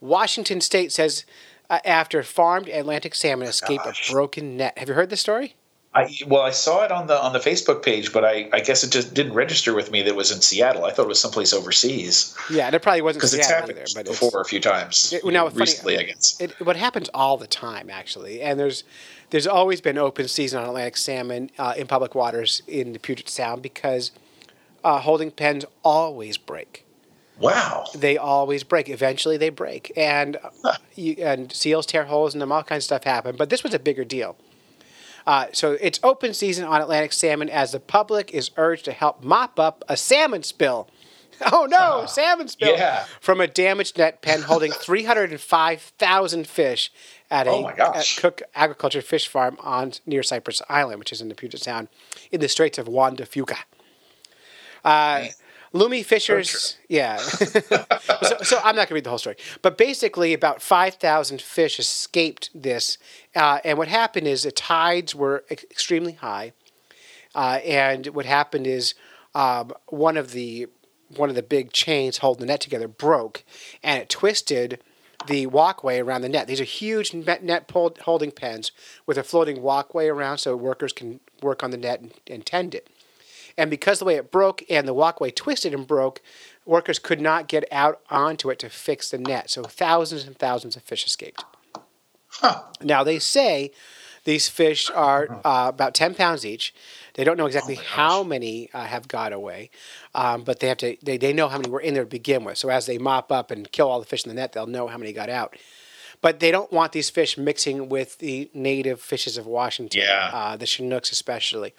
Washington State says uh, after farmed Atlantic salmon escape
Gosh.
a broken net. Have you heard this story?
I well, I saw it on the on the Facebook page, but I, I guess it just didn't register with me that it was in Seattle. I thought it was someplace overseas
Yeah, and it probably wasn't
because it's happened
either, but
before a few times.
It- now, funny-
recently, I guess.
It, what happens all the time, actually, and there's there's always been open season on Atlantic salmon uh, in public waters in the Puget Sound because uh, holding pens always break.
Wow.
They always break. Eventually, they break, and uh, you, and seals tear holes in them. All kinds of stuff happen. But this was a bigger deal. Uh, so it's open season on Atlantic salmon as the public is urged to help mop up a salmon spill. Oh no, salmon spill
Yeah.
from a damaged net pen holding 305,000 fish at a
Oh, my
at Cooke Aquaculture Fish Farm on near Cypress Island, which is in the Puget Sound, in the Straits of Juan de Fuca. Uh, Lummi Fishers, yeah. so, so I'm not going to read the whole story, but basically, about 5,000 fish escaped this, uh, and what happened is the tides were ex- extremely high, uh, and what happened is um, one of the one of the big chains holding the net together broke, and it twisted the walkway around the net. These are huge net, holding pens with a floating walkway around, so workers can work on the net and, and tend it. And because the way it broke and the walkway twisted and broke, workers could not get out onto it to fix the net. So thousands and thousands of fish escaped.
Huh.
Now they say these fish are uh, about ten pounds each. They don't know exactly how many uh, have got away, um, but they have to. They, they know how many were in there to begin with. So as they mop up and kill all the fish in the net, they'll know how many got out. But they don't want these fish mixing with the native fishes of Washington,
Yeah.
uh, the Chinooks especially.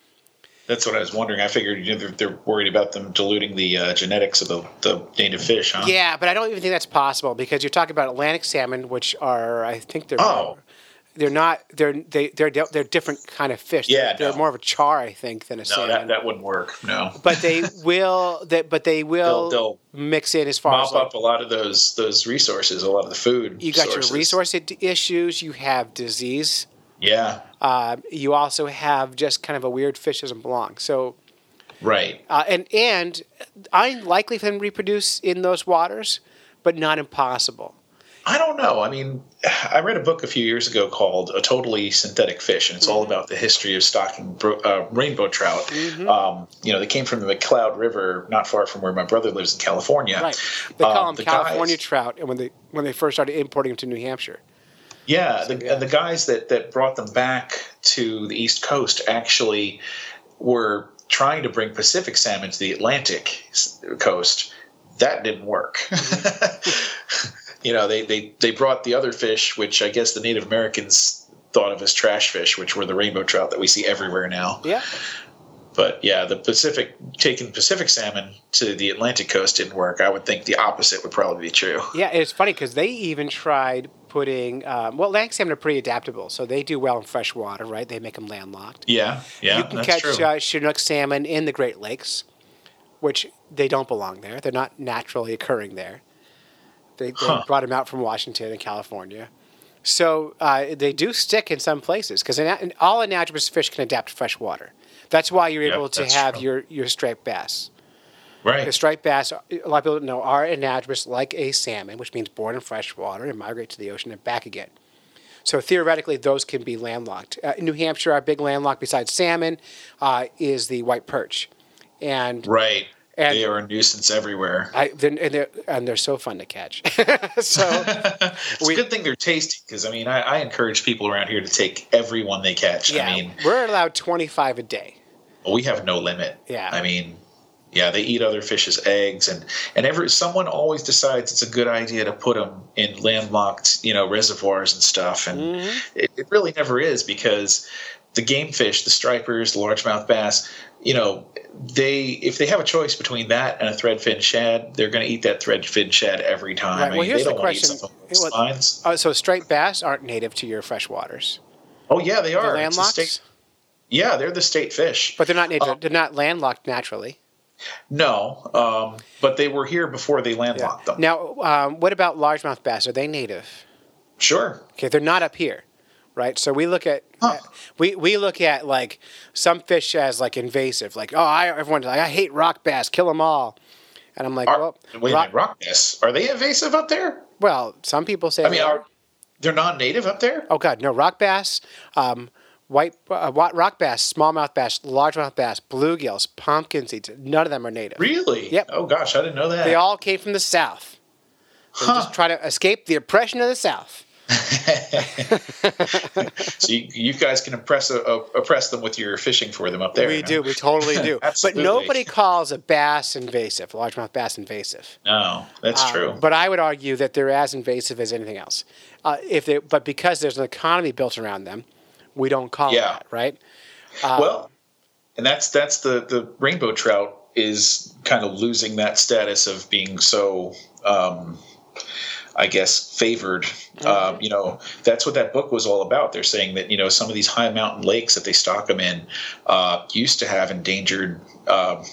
That's what I was wondering. I figured you know, they're, they're worried about them diluting the uh, genetics of the, the native fish, huh?
Yeah, but I don't even think that's possible because you're talking about Atlantic salmon, which are I think they're
Oh.
they're not they're they they're they're different kind of fish.
Yeah,
they're
no.
more of a char, I think, than a
No,
salmon.
that, that wouldn't work. No.
but they will that but they will
They'll-
mix in as far
Mop
as like,
up a lot of those those resources, a lot of the food.
you got
sources.
your resource issues, you have disease,
Yeah.
uh, you also have just kind of a weird fish doesn't belong. So
Right.
uh, and and unlikely for them to reproduce in those waters, but not impossible.
I don't know. I mean, I read a book a few years ago called "A Totally Synthetic Fish," and it's
Mm-hmm.
all about the history of stocking bro- uh, rainbow trout.
Mm-hmm.
Um, you know, they came from the McCloud River, not far from where my brother lives in California.
Right. They call
Um,
them
the
California
guys-
trout, and when they when they first started importing them to New Hampshire.
Yeah, the,
yeah.
and the guys that, that brought them back to the East Coast actually were trying to bring Pacific salmon to the Atlantic coast. That didn't work. you know, they, they, they brought the other fish, which I guess the Native Americans thought of as trash fish, which were the rainbow trout that we see everywhere now.
Yeah.
But yeah, the Pacific taking Pacific salmon to the Atlantic coast didn't work. I would think the opposite would probably be true.
Yeah, it's funny because they even tried putting. Um, well, salmon are pretty adaptable, so they do well in fresh water, right? They make them landlocked.
Yeah, yeah,
you can catch uh, Chinook salmon in the Great Lakes, which they don't belong there. They're not naturally occurring there. They, they
Huh.
brought them out from Washington and California. So uh, they do stick in some places because all anadromous fish can adapt to fresh water. That's why you're
Yep,
able to have
true.
your, your striped bass.
Right.
The striped bass, a lot of people don't know, are anadromous like a salmon, which means born in fresh water and migrate to the ocean and back again. So theoretically, those can be landlocked. Uh, in New Hampshire, our big landlocked besides salmon uh, is the white perch, and
Right.
And-
they are a nuisance everywhere.
I they're, and they're and they're so fun to catch. so
It's
we-
a good thing they're tasty because I mean I, I encourage people around here to take every one they catch.
yeah,
I mean
we're allowed twenty five a day.
we have no limit.
Yeah.
I mean yeah they eat other fish's eggs and and every someone always decides it's a good idea to put them in landlocked you know reservoirs and stuff and
Mm-hmm.
it, it really never is because the game fish the stripers the largemouth bass you know they if they have a choice between that and a threadfin shad they're going to eat that threadfin shad every time
Right,
I mean,
well, here's
they
the
don't want to eat
question.
something along
Well,
lines.
Uh, so striped bass aren't native to your freshwaters.
Oh yeah, they are. A
landlocked,
state- yeah, they're the state fish.
but they're not native.
Oh.
They're not landlocked naturally.
No, um, but they were here before they landlocked them.
Now, um, what about largemouth bass? Are they native?
Sure.
Okay, they're not up here, right? So we look at
Huh.
we we look at like some fish as like invasive, like oh, I everyone's like I hate rock bass, kill them all, and I'm like,
Are,
well,
wait
rock,
minute, rock bass. Are they invasive up there?
well, some people say
I mean,
they
are they're non-native up there?
oh god, no, rock bass um, white uh, rock bass, smallmouth bass, largemouth bass, bluegills, pumpkin seeds. None of them are native.
Really?
Yep.
Oh gosh, I didn't know that.
They all came from the south. They just try to escape the oppression of the south.
so you, you guys can impress uh, uh, oppress them with your fishing for them up there.
we
huh?
do. We totally do. but nobody calls a bass invasive, largemouth bass invasive.
No, that's
Um,
true.
But I would argue that they're as invasive as anything else. Uh, if they, but because there's an economy built around them, we don't call
Yeah.
it that, right? Um,
well, and that's that's the the rainbow trout is kind of losing that status of being so. Um, I guess favored.
Mm-hmm.
Um, you know, that's what that book was all about. They're saying that you know some of these high mountain lakes that they stock them in uh, used to have endangered uh,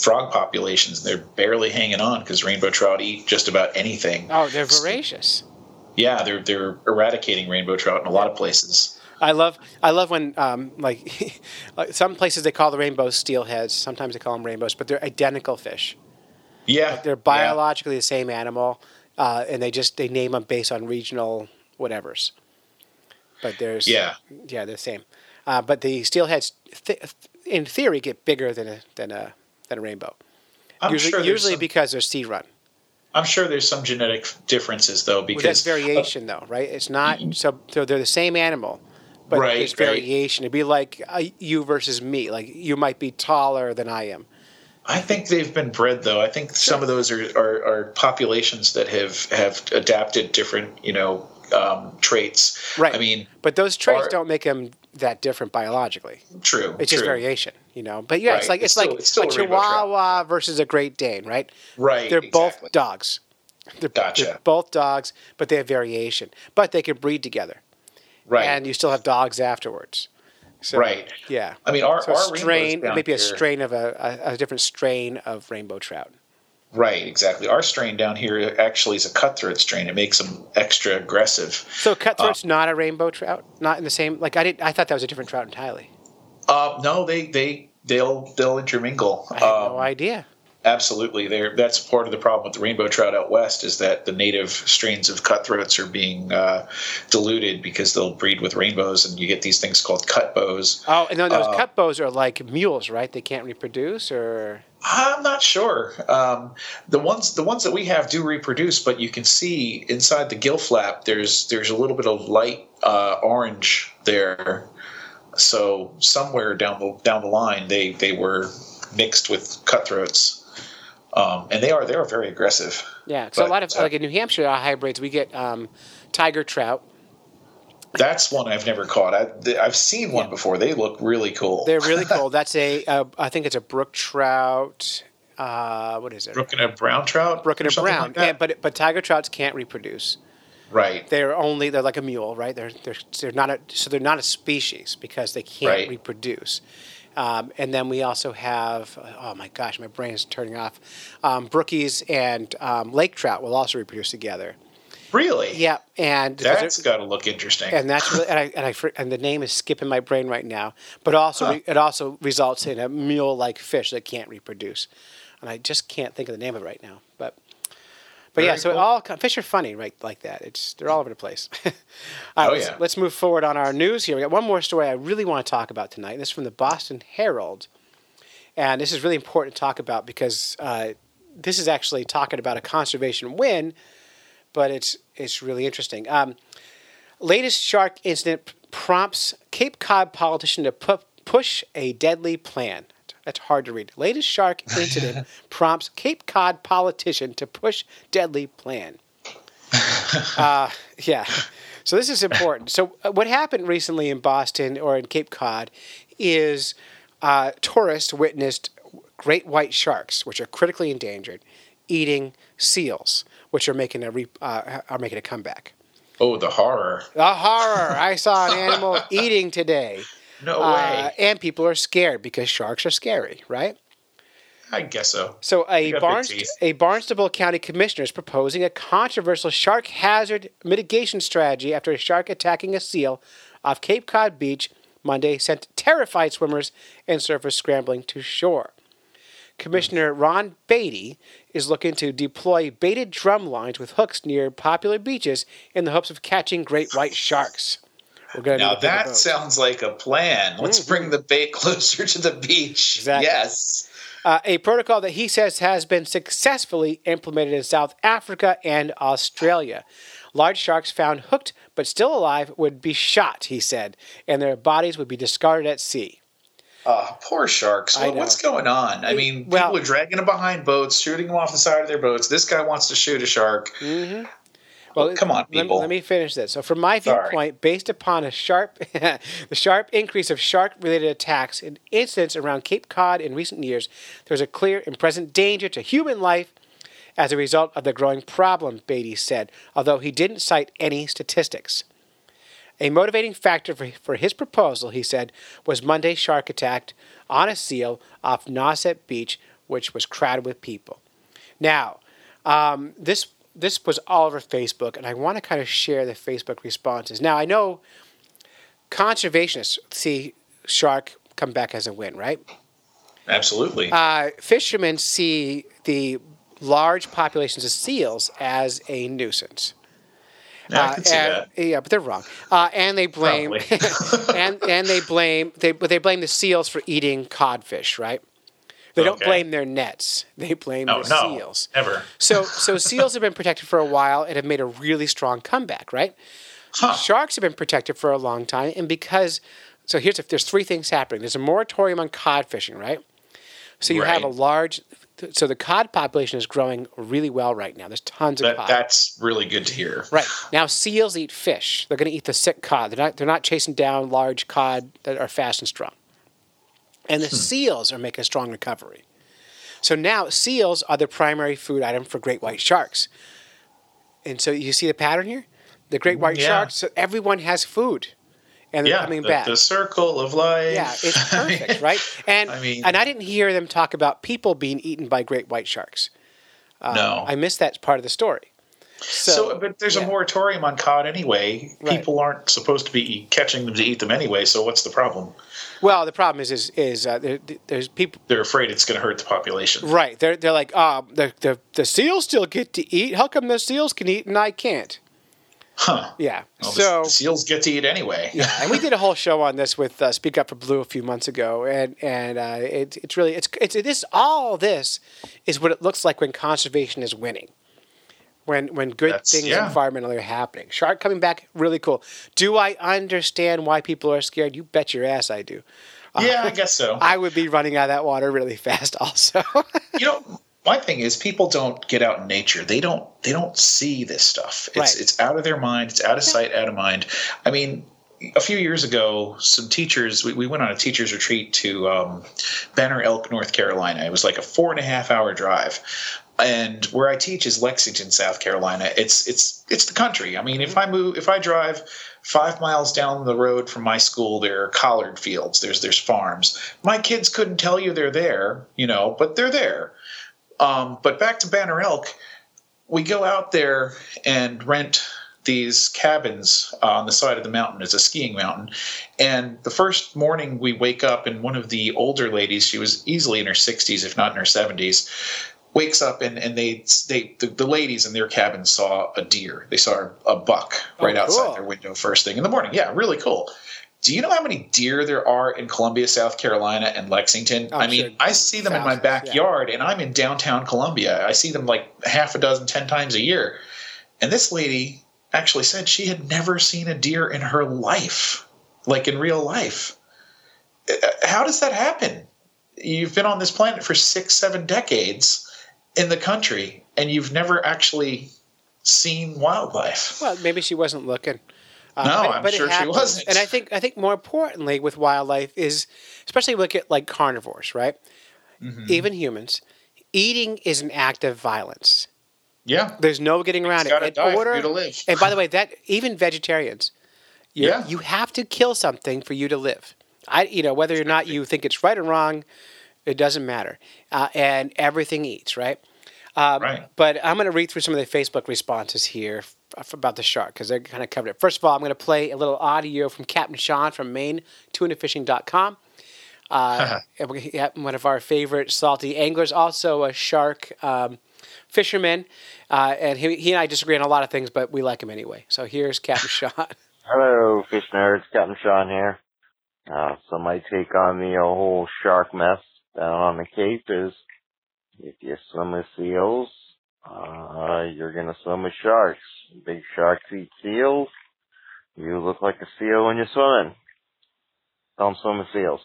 frog populations. They're barely hanging on because rainbow trout eat just about anything.
Oh, they're voracious.
Yeah, they're they're eradicating rainbow trout in a lot of places.
I love I love when um, like, like some places they call the rainbows steelheads. Sometimes they call them rainbows, but they're identical fish.
Yeah,
They're biologically the same animal, uh, and they just they name them based on regional whatevers. But there's
Yeah.
yeah they're the same. Uh, but the steelheads, th- in theory, get bigger than a than a than a rainbow.
I'm
usually
sure
usually
some-
because they're sea run.
I'm sure there's some genetic differences though
Well,
because
that's variation, though, right? It's not so. So they're the same animal, but
Right,
there's
right.
variation. It'd be like uh, you versus me. Like you might be taller than I am.
I think they've been bred though. I think some of those are, are, are populations that have have adapted different you know um, traits.
Right.
I mean,
But those traits
Or-
don't make them that different biologically.
true.
It's
true.
just variation, you know. But yeah, it's like it's,
It's still-
like
it's
a
a rainbow trout.
Chihuahua versus a Great Dane, right?
Right.
They're
exactly.
both dogs. They're,
Gotcha.
they're both dogs, but they have variation. But they can breed together,
Right.
and you still have dogs afterwards. So,
Right.
Yeah.
I mean, our,
So
our
strain, maybe a strain of a, a, a different strain of rainbow trout.
Right. Exactly. Our strain down here actually is a cutthroat strain. It makes them extra aggressive.
So cutthroat's not a rainbow trout, not in the same. Like I did, I thought that was a different trout entirely.
Uh, no, they they they'll they'll intermingle.
I had
Um,
no idea.
Absolutely, there. That's part of the problem with the rainbow trout out west is that the native strains of cutthroats are being uh, diluted because they'll breed with rainbows, and you get these things called cutbows.
Oh, and then those
uh,
cut bows are like mules, right? They can't reproduce, or
I'm not sure. Um, the ones the ones that we have do reproduce, but you can see inside the gill flap there's there's a little bit of light uh, orange there. So somewhere down the down the line they they were mixed with cutthroats. Um, and they are they are very aggressive.
yeah. So a lot of
uh,
like in New Hampshire, our hybrids, we get um, tiger trout.
That's one I've never caught. I, I've seen one before. They look really cool.
They're really cool. That's a, uh, I think it's a brook trout. Uh, what is it?
Brook and a brown trout.
Brook and a brown.
like?
And- but but tiger trouts can't reproduce.
right.
They're only they're like a mule, right? They're they're they're not a so they're not a species because they can't
Right.
reproduce. Um, and then we also have oh my gosh, my brain is turning off. Um, brookies and um, lake trout will also reproduce together.
Really?
Yeah, and
That's got to look interesting.
and that's really, and I, and I and the name is skipping my brain right now. But also,
Huh.
it also results in a mule-like fish that can't reproduce, and I just can't think of the name of it right now. But but yeah,
Very
so
cool.
all fish are funny, right? Like that. It's they're all over the place. all right,
Oh,
let's, let's move forward on our news here. We got one more story I really want to talk about tonight. This is from the Boston Herald, and this is really important to talk about because uh, this is actually talking about a conservation win, but it's it's really interesting. Um, latest shark incident prompts Cape Cod politician to pu- push a deadly plan. That's hard to read. Latest shark incident prompts Cape Cod politician to push deadly plan. Uh, yeah. So this is important. So uh, what happened recently in Boston or in Cape Cod is uh, tourists witnessed great white sharks, which are critically endangered, eating seals, which are making a re- uh, are making a comeback.
oh, the horror.
The horror! I saw an animal eating today,
No
uh,
way.
and people are scared because sharks are scary, right?
I guess so.
So a Barnes, a Barnstable County commissioner is proposing a controversial shark hazard mitigation strategy after a shark attacking a seal off Cape Cod Beach Monday sent terrified swimmers and surfers scrambling to shore. Commissioner Ron Beaty is looking to deploy baited drum lines with hooks near popular beaches in the hopes of catching great white sharks.
Now
need a bigger
that sounds like a plan. Let's bring mm-hmm. the bait closer to the beach.
Exactly.
Yes.
Uh, a protocol that he says has been successfully implemented in South Africa and Australia. Large sharks found hooked but still alive would be shot, he said, and their bodies would be discarded at sea.
Oh, poor sharks. What, what's going on? I mean,
Well-
people are dragging them behind boats, shooting them off the side of their boats. This guy wants to shoot a shark. Mm-hmm.
Well,
come on,
let
people.
Let, me finish this. So, from my
Sorry.
viewpoint, based upon a sharp, the sharp increase of shark-related attacks and incidents around Cape Cod in recent years, there's a clear and present danger to human life as a result of the growing problem. Beaty said, although he didn't cite any statistics. A motivating factor for, for his proposal, he said, was Monday's shark attack on a seal off Nauset Beach, which was crowded with people. Now, um, this this was all over Facebook, and I want to kind of share the Facebook responses. Now, I know conservationists see shark come back as a win, right?
Absolutely.
Uh, fishermen see the large populations of seals as a nuisance.
Yeah, I
Uh,
can see
and-
that.
Yeah, but they're wrong. Uh, and they blame and and they blame they they blame the seals for eating codfish, right? They don't blame their nets. They blame oh,
No,
the
no,
seals.
ever.
So so seals have been protected for a while and have made a really strong comeback, right?
Huh.
Sharks have been protected for a long time, and because so here's if there's three things happening. There's a moratorium on cod fishing, right? So you have a large so the cod population is growing really well right now. There's tons of
That,
cod.
that's really good to hear.
Right now, seals eat fish. They're going to eat the sick cod. They're not. They're not chasing down large cod that are fast and strong. And the hmm. seals are making a strong recovery. So now seals are the primary food item for great white sharks. And so you see the pattern here. The great mm, white
Yeah.
sharks. So everyone has food, and they're
Yeah,
coming
the,
back.
the circle of life.
yeah, it's perfect, right? And
I mean-
and I didn't hear them talk about people being eaten by great white sharks.
Uh, no.
I missed that part of the story. So,
So, but there's
yeah.
a moratorium on cod anyway.
Right.
People aren't supposed to be catching them to eat them anyway. So what's the problem?
well, the problem is is is uh, there, there's people
They're afraid it's going to hurt the population.
Right. They're they're like, uh, the, the the seals still get to eat. How come the seals can eat and I can't?
Huh?
Yeah.
Well,
so
seals get to eat anyway.
yeah, and we did a whole show on this with uh, Speak Up for Blue a few months ago, and and uh, it, it's really it's it's this all this is what it looks like when conservation is winning. When when good
That's-
things
yeah.
environmentally are happening. Shark coming back, really cool. Do I understand why people are scared? You bet your ass I do.
yeah, I guess so.
I would be running out of that water really fast also.
you know, my thing is people don't get out in nature. They don't. They don't see this stuff. It's
Right.
it's out of their mind. It's out of sight, out of mind. I mean. A few years ago, some teachers, we, we went on a teacher's retreat to um, Banner Elk, North Carolina. It was like a four and a half hour drive. And where I teach is Lexington, South Carolina. It's it's it's the country. I mean, if I move, if I drive five miles down the road from my school, there are collard fields. There's there's farms. My kids couldn't tell you they're there, you know, but they're there. Um, but back to Banner Elk, we go out there and rent these cabins on the side of the mountain. It's a skiing mountain. And the first morning we wake up, and one of the older ladies, she was easily in her 60s, if not in her 70s, wakes up and, and they they the, the ladies in their cabin saw a deer. They saw a buck right
Oh,
outside
cool.
their window first thing in the morning. Yeah, really cool. Do you know how many deer there are in Columbia, South Carolina, and Lexington?
I'm
I mean,
sure
I see them in my
thousands, yeah.
backyard, and I'm in downtown Columbia. I see them like half a dozen, ten times a year. And this lady actually said she had never seen a deer in her life, like in real life. Uh, How does that happen? You've been on this planet for six, seven decades in the country, and you've never actually seen wildlife.
Well, maybe she wasn't looking. Uh,
No,
but-
I'm
but
sure she wasn't.
And I think I think more importantly with wildlife is, especially look at like carnivores, right?
Mm-hmm.
Even humans, eating is an act of violence.
Yeah.
There's no getting around
It's
it. In
for
order-
you to live.
And by the way, that even vegetarians, you
Yeah.
you have to kill something for you to live. I, you know, whether or not you think it's right or wrong, it doesn't matter. Uh, and everything eats, right? Um,
Right.
But I'm going to read through some of the Facebook responses here f- about the shark because they're kind of covered it. First of all, I'm going to play a little audio from Captain Sean from Maine, MaineTunaFishing.com. Uh, and we- yeah, one of our favorite salty anglers, also a shark um, fisherman. Uh, and he, he and I disagree on a lot of things, but we like him anyway. So here's Captain Sean.
Hello, fish nerds, Captain Sean here. Uh, so my take on the uh, whole shark mess down on the Cape is, if you swim with seals, uh, you're gonna swim with sharks. Big sharks eat seals. You look like a seal when you're swimming. Don't swim with seals.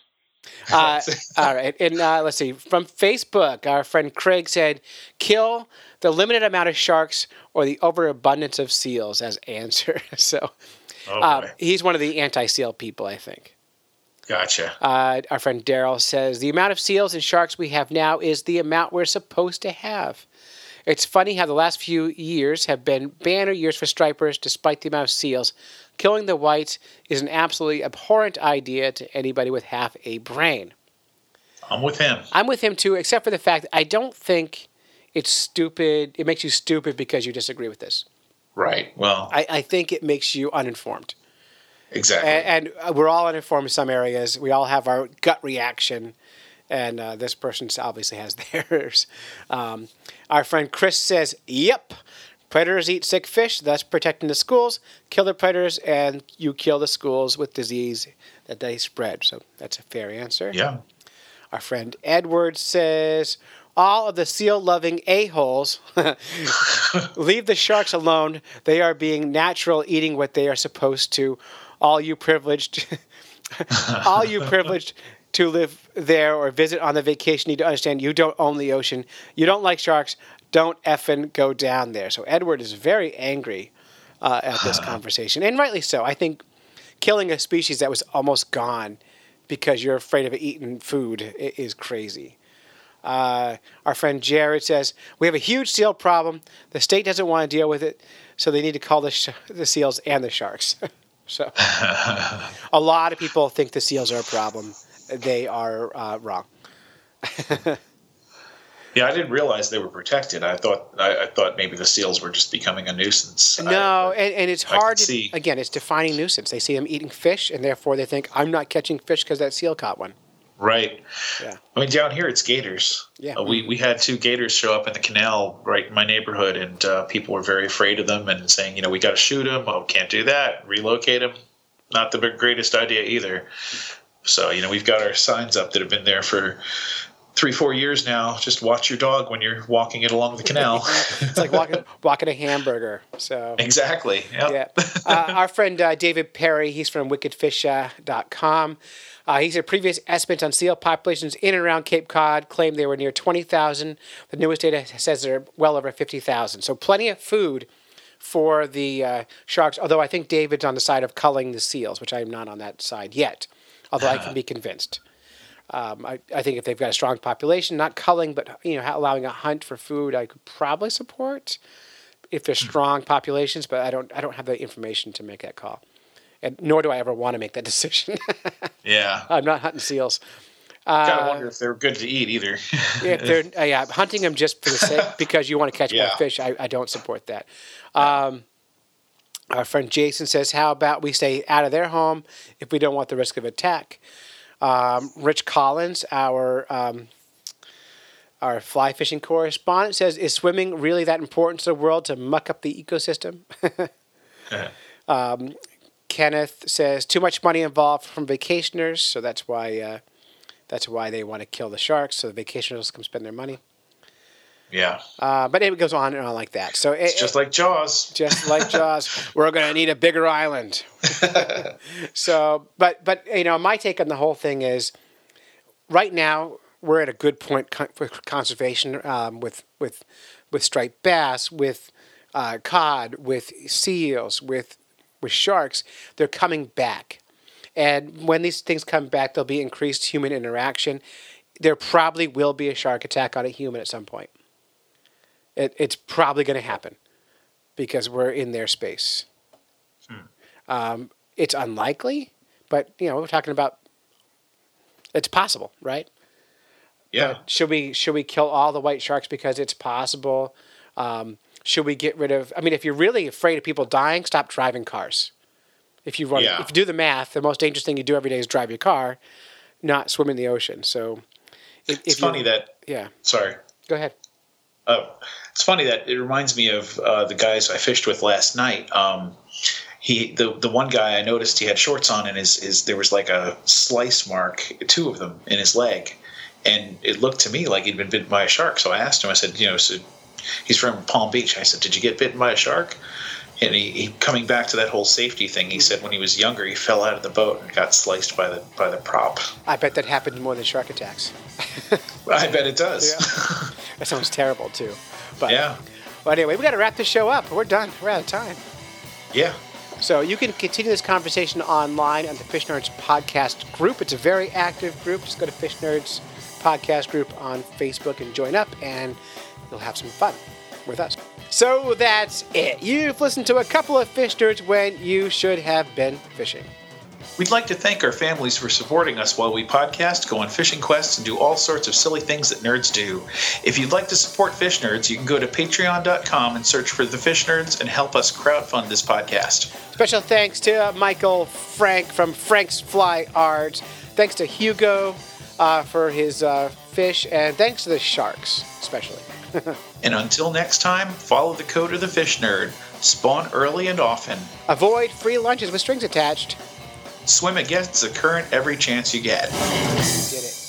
Uh, all right, and uh, let's see. From Facebook, our friend Craig said, "Kill the limited amount of sharks or the overabundance of seals." As answer, so
Oh,
uh,
boy.
he's one of the anti-seal people, I think.
Gotcha.
Uh, our friend Daryl says the amount of seals and sharks we have now is the amount we're supposed to have. It's funny how the last few years have been banner years for stripers, despite the amount of seals. Killing the whites is an absolutely abhorrent idea to anybody with half a brain.
I'm with him.
I'm with him too, except for the fact that I don't think it's stupid. It makes you stupid because you disagree with this.
Right. Well,
I, I think it makes you uninformed.
Exactly.
And, and we're all uninformed in some areas. We all have our gut reaction, and uh, this person obviously has theirs. Um, our friend Chris says, "Yep, predators eat sick fish, thus protecting the schools. Kill the predators, and you kill the schools with disease that they spread." So that's a fair answer.
yeah.
Our friend Edward says, all of the seal loving a-holes leave the sharks alone. They are being natural, eating what they are supposed to. All you privileged, all you privileged to live there or visit on the vacation need to understand you don't own the ocean. You don't like sharks. Don't effing go down there. So Edward is very angry uh, at this conversation, and rightly so. I think killing a species that was almost gone because you're afraid of eating food is crazy. Uh, our friend Jared says we have a huge seal problem. The state doesn't want to deal with it, so they need to call the sh- the seals and the sharks. so a lot of people think the seals are a problem. They are uh, wrong.
Yeah, I didn't realize they were protected. I thought I, I thought maybe the seals were just becoming a nuisance.
No,
but-
and, and it's hard. To,
see.
again, it's defining nuisance. They see them eating fish, and therefore they think I'm not catching fish because that seal caught one.
Right.
Yeah.
I mean, down here it's gators.
Yeah.
Uh, we we had two gators show up in the canal right in my neighborhood, and uh, people were very afraid of them and saying, you know, we got to shoot them. Oh, can't do that. Relocate them. Not the greatest idea either. So you know, we've got our signs up that have been there for three, four years now. Just watch your dog when you're walking it along the canal.
It's like walking walking a hamburger. So
exactly. Yep.
yeah. Uh, our friend uh, David Perry, he's from wickedfish.com. Uh, he said previous estimates on seal populations in and around Cape Cod claimed they were near 20,000. The newest data says they're well over 50,000. So plenty of food for the uh, sharks, although I think David's on the side of culling the seals, which I'm not on that side yet, although I can be convinced. Um, I, I think if they've got a strong population, not culling, but you know, allowing a hunt for food, I could probably support if there's strong populations. But I don't, I don't have the information to make that call, and nor do I ever want to make that decision.
Yeah.
I'm not hunting seals.
Gotta wonder if they're good to eat either.
If they're uh, yeah, hunting them just for the sake because you want to catch more fish, I, I don't support that. Um, our friend Jason says, "How about we stay out of their home if we don't want the risk of attack?" Um, Rich Collins, our um, our fly fishing correspondent, says, "Is swimming really that important to the world to muck up the ecosystem?" um, Kenneth says, "Too much money involved from vacationers, so that's why uh, that's why they want to kill the sharks, so the vacationers can spend their money."
Yeah.
Uh, but it goes on and on like that. So it,
It's just like Jaws.
just like Jaws, we're going to need a bigger island. so, but but you know, my take on the whole thing is, right now we're at a good point con- for conservation um, with with with striped bass, with uh, cod, with seals, with with sharks. They're coming back, and when these things come back, there'll be increased human interaction. There probably will be a shark attack on a human at some point. It, it's probably going to happen because we're in their space. Um, it's unlikely, but you know we're talking about. It's possible, right?
Yeah.
Should we should we kill all the white sharks because it's possible? Um, should we get rid of? I mean, if you're really afraid of people dying, stop driving cars. If you run,
Yeah.
if you do the math, the most dangerous thing you do every day is drive your car, not swim in the ocean. So, if,
It's
if you-
funny that.
yeah.
Sorry.
Go ahead.
Oh, it's funny that it reminds me of uh, the guys I fished with last night. Um, he the the one guy I noticed he had shorts on and his is there was like a slice mark, two of them in his leg, and it looked to me like he'd been bitten by a shark. So I asked him. I said, you know, so he's from Palm Beach. I said, did you get bitten by a shark? And he, he coming back to that whole safety thing. He said when he was younger, he fell out of the boat and got sliced by the by the prop.
I bet that happened more than shark attacks.
I bet it does.
Yeah. that sounds terrible too. But
yeah.
Well, anyway, we got to wrap this show up. We're done. We're out of time.
Yeah.
So you can continue this conversation online on the Fish Nerds podcast group. It's a very active group. Just go to Fish Nerds podcast group on Facebook and join up, and you'll have some fun with us. So that's it. You've listened to a couple of Fish Nerds when you should have been fishing.
We'd like to thank our families for supporting us while we podcast, go on fishing quests, and do all sorts of silly things that nerds do. If you'd like to support Fish Nerds, you can go to patreon.com and search for the Fish Nerds and help us crowdfund this podcast.
Special thanks to Michael Frank from Frank's Fly Arts. Thanks to Hugo uh, for his uh, fish, and thanks to the sharks, especially.
And until next time, follow the code of the Fish Nerd. Spawn early and often.
Avoid free lunches with strings attached.
Swim against the current every chance you get.
Did it.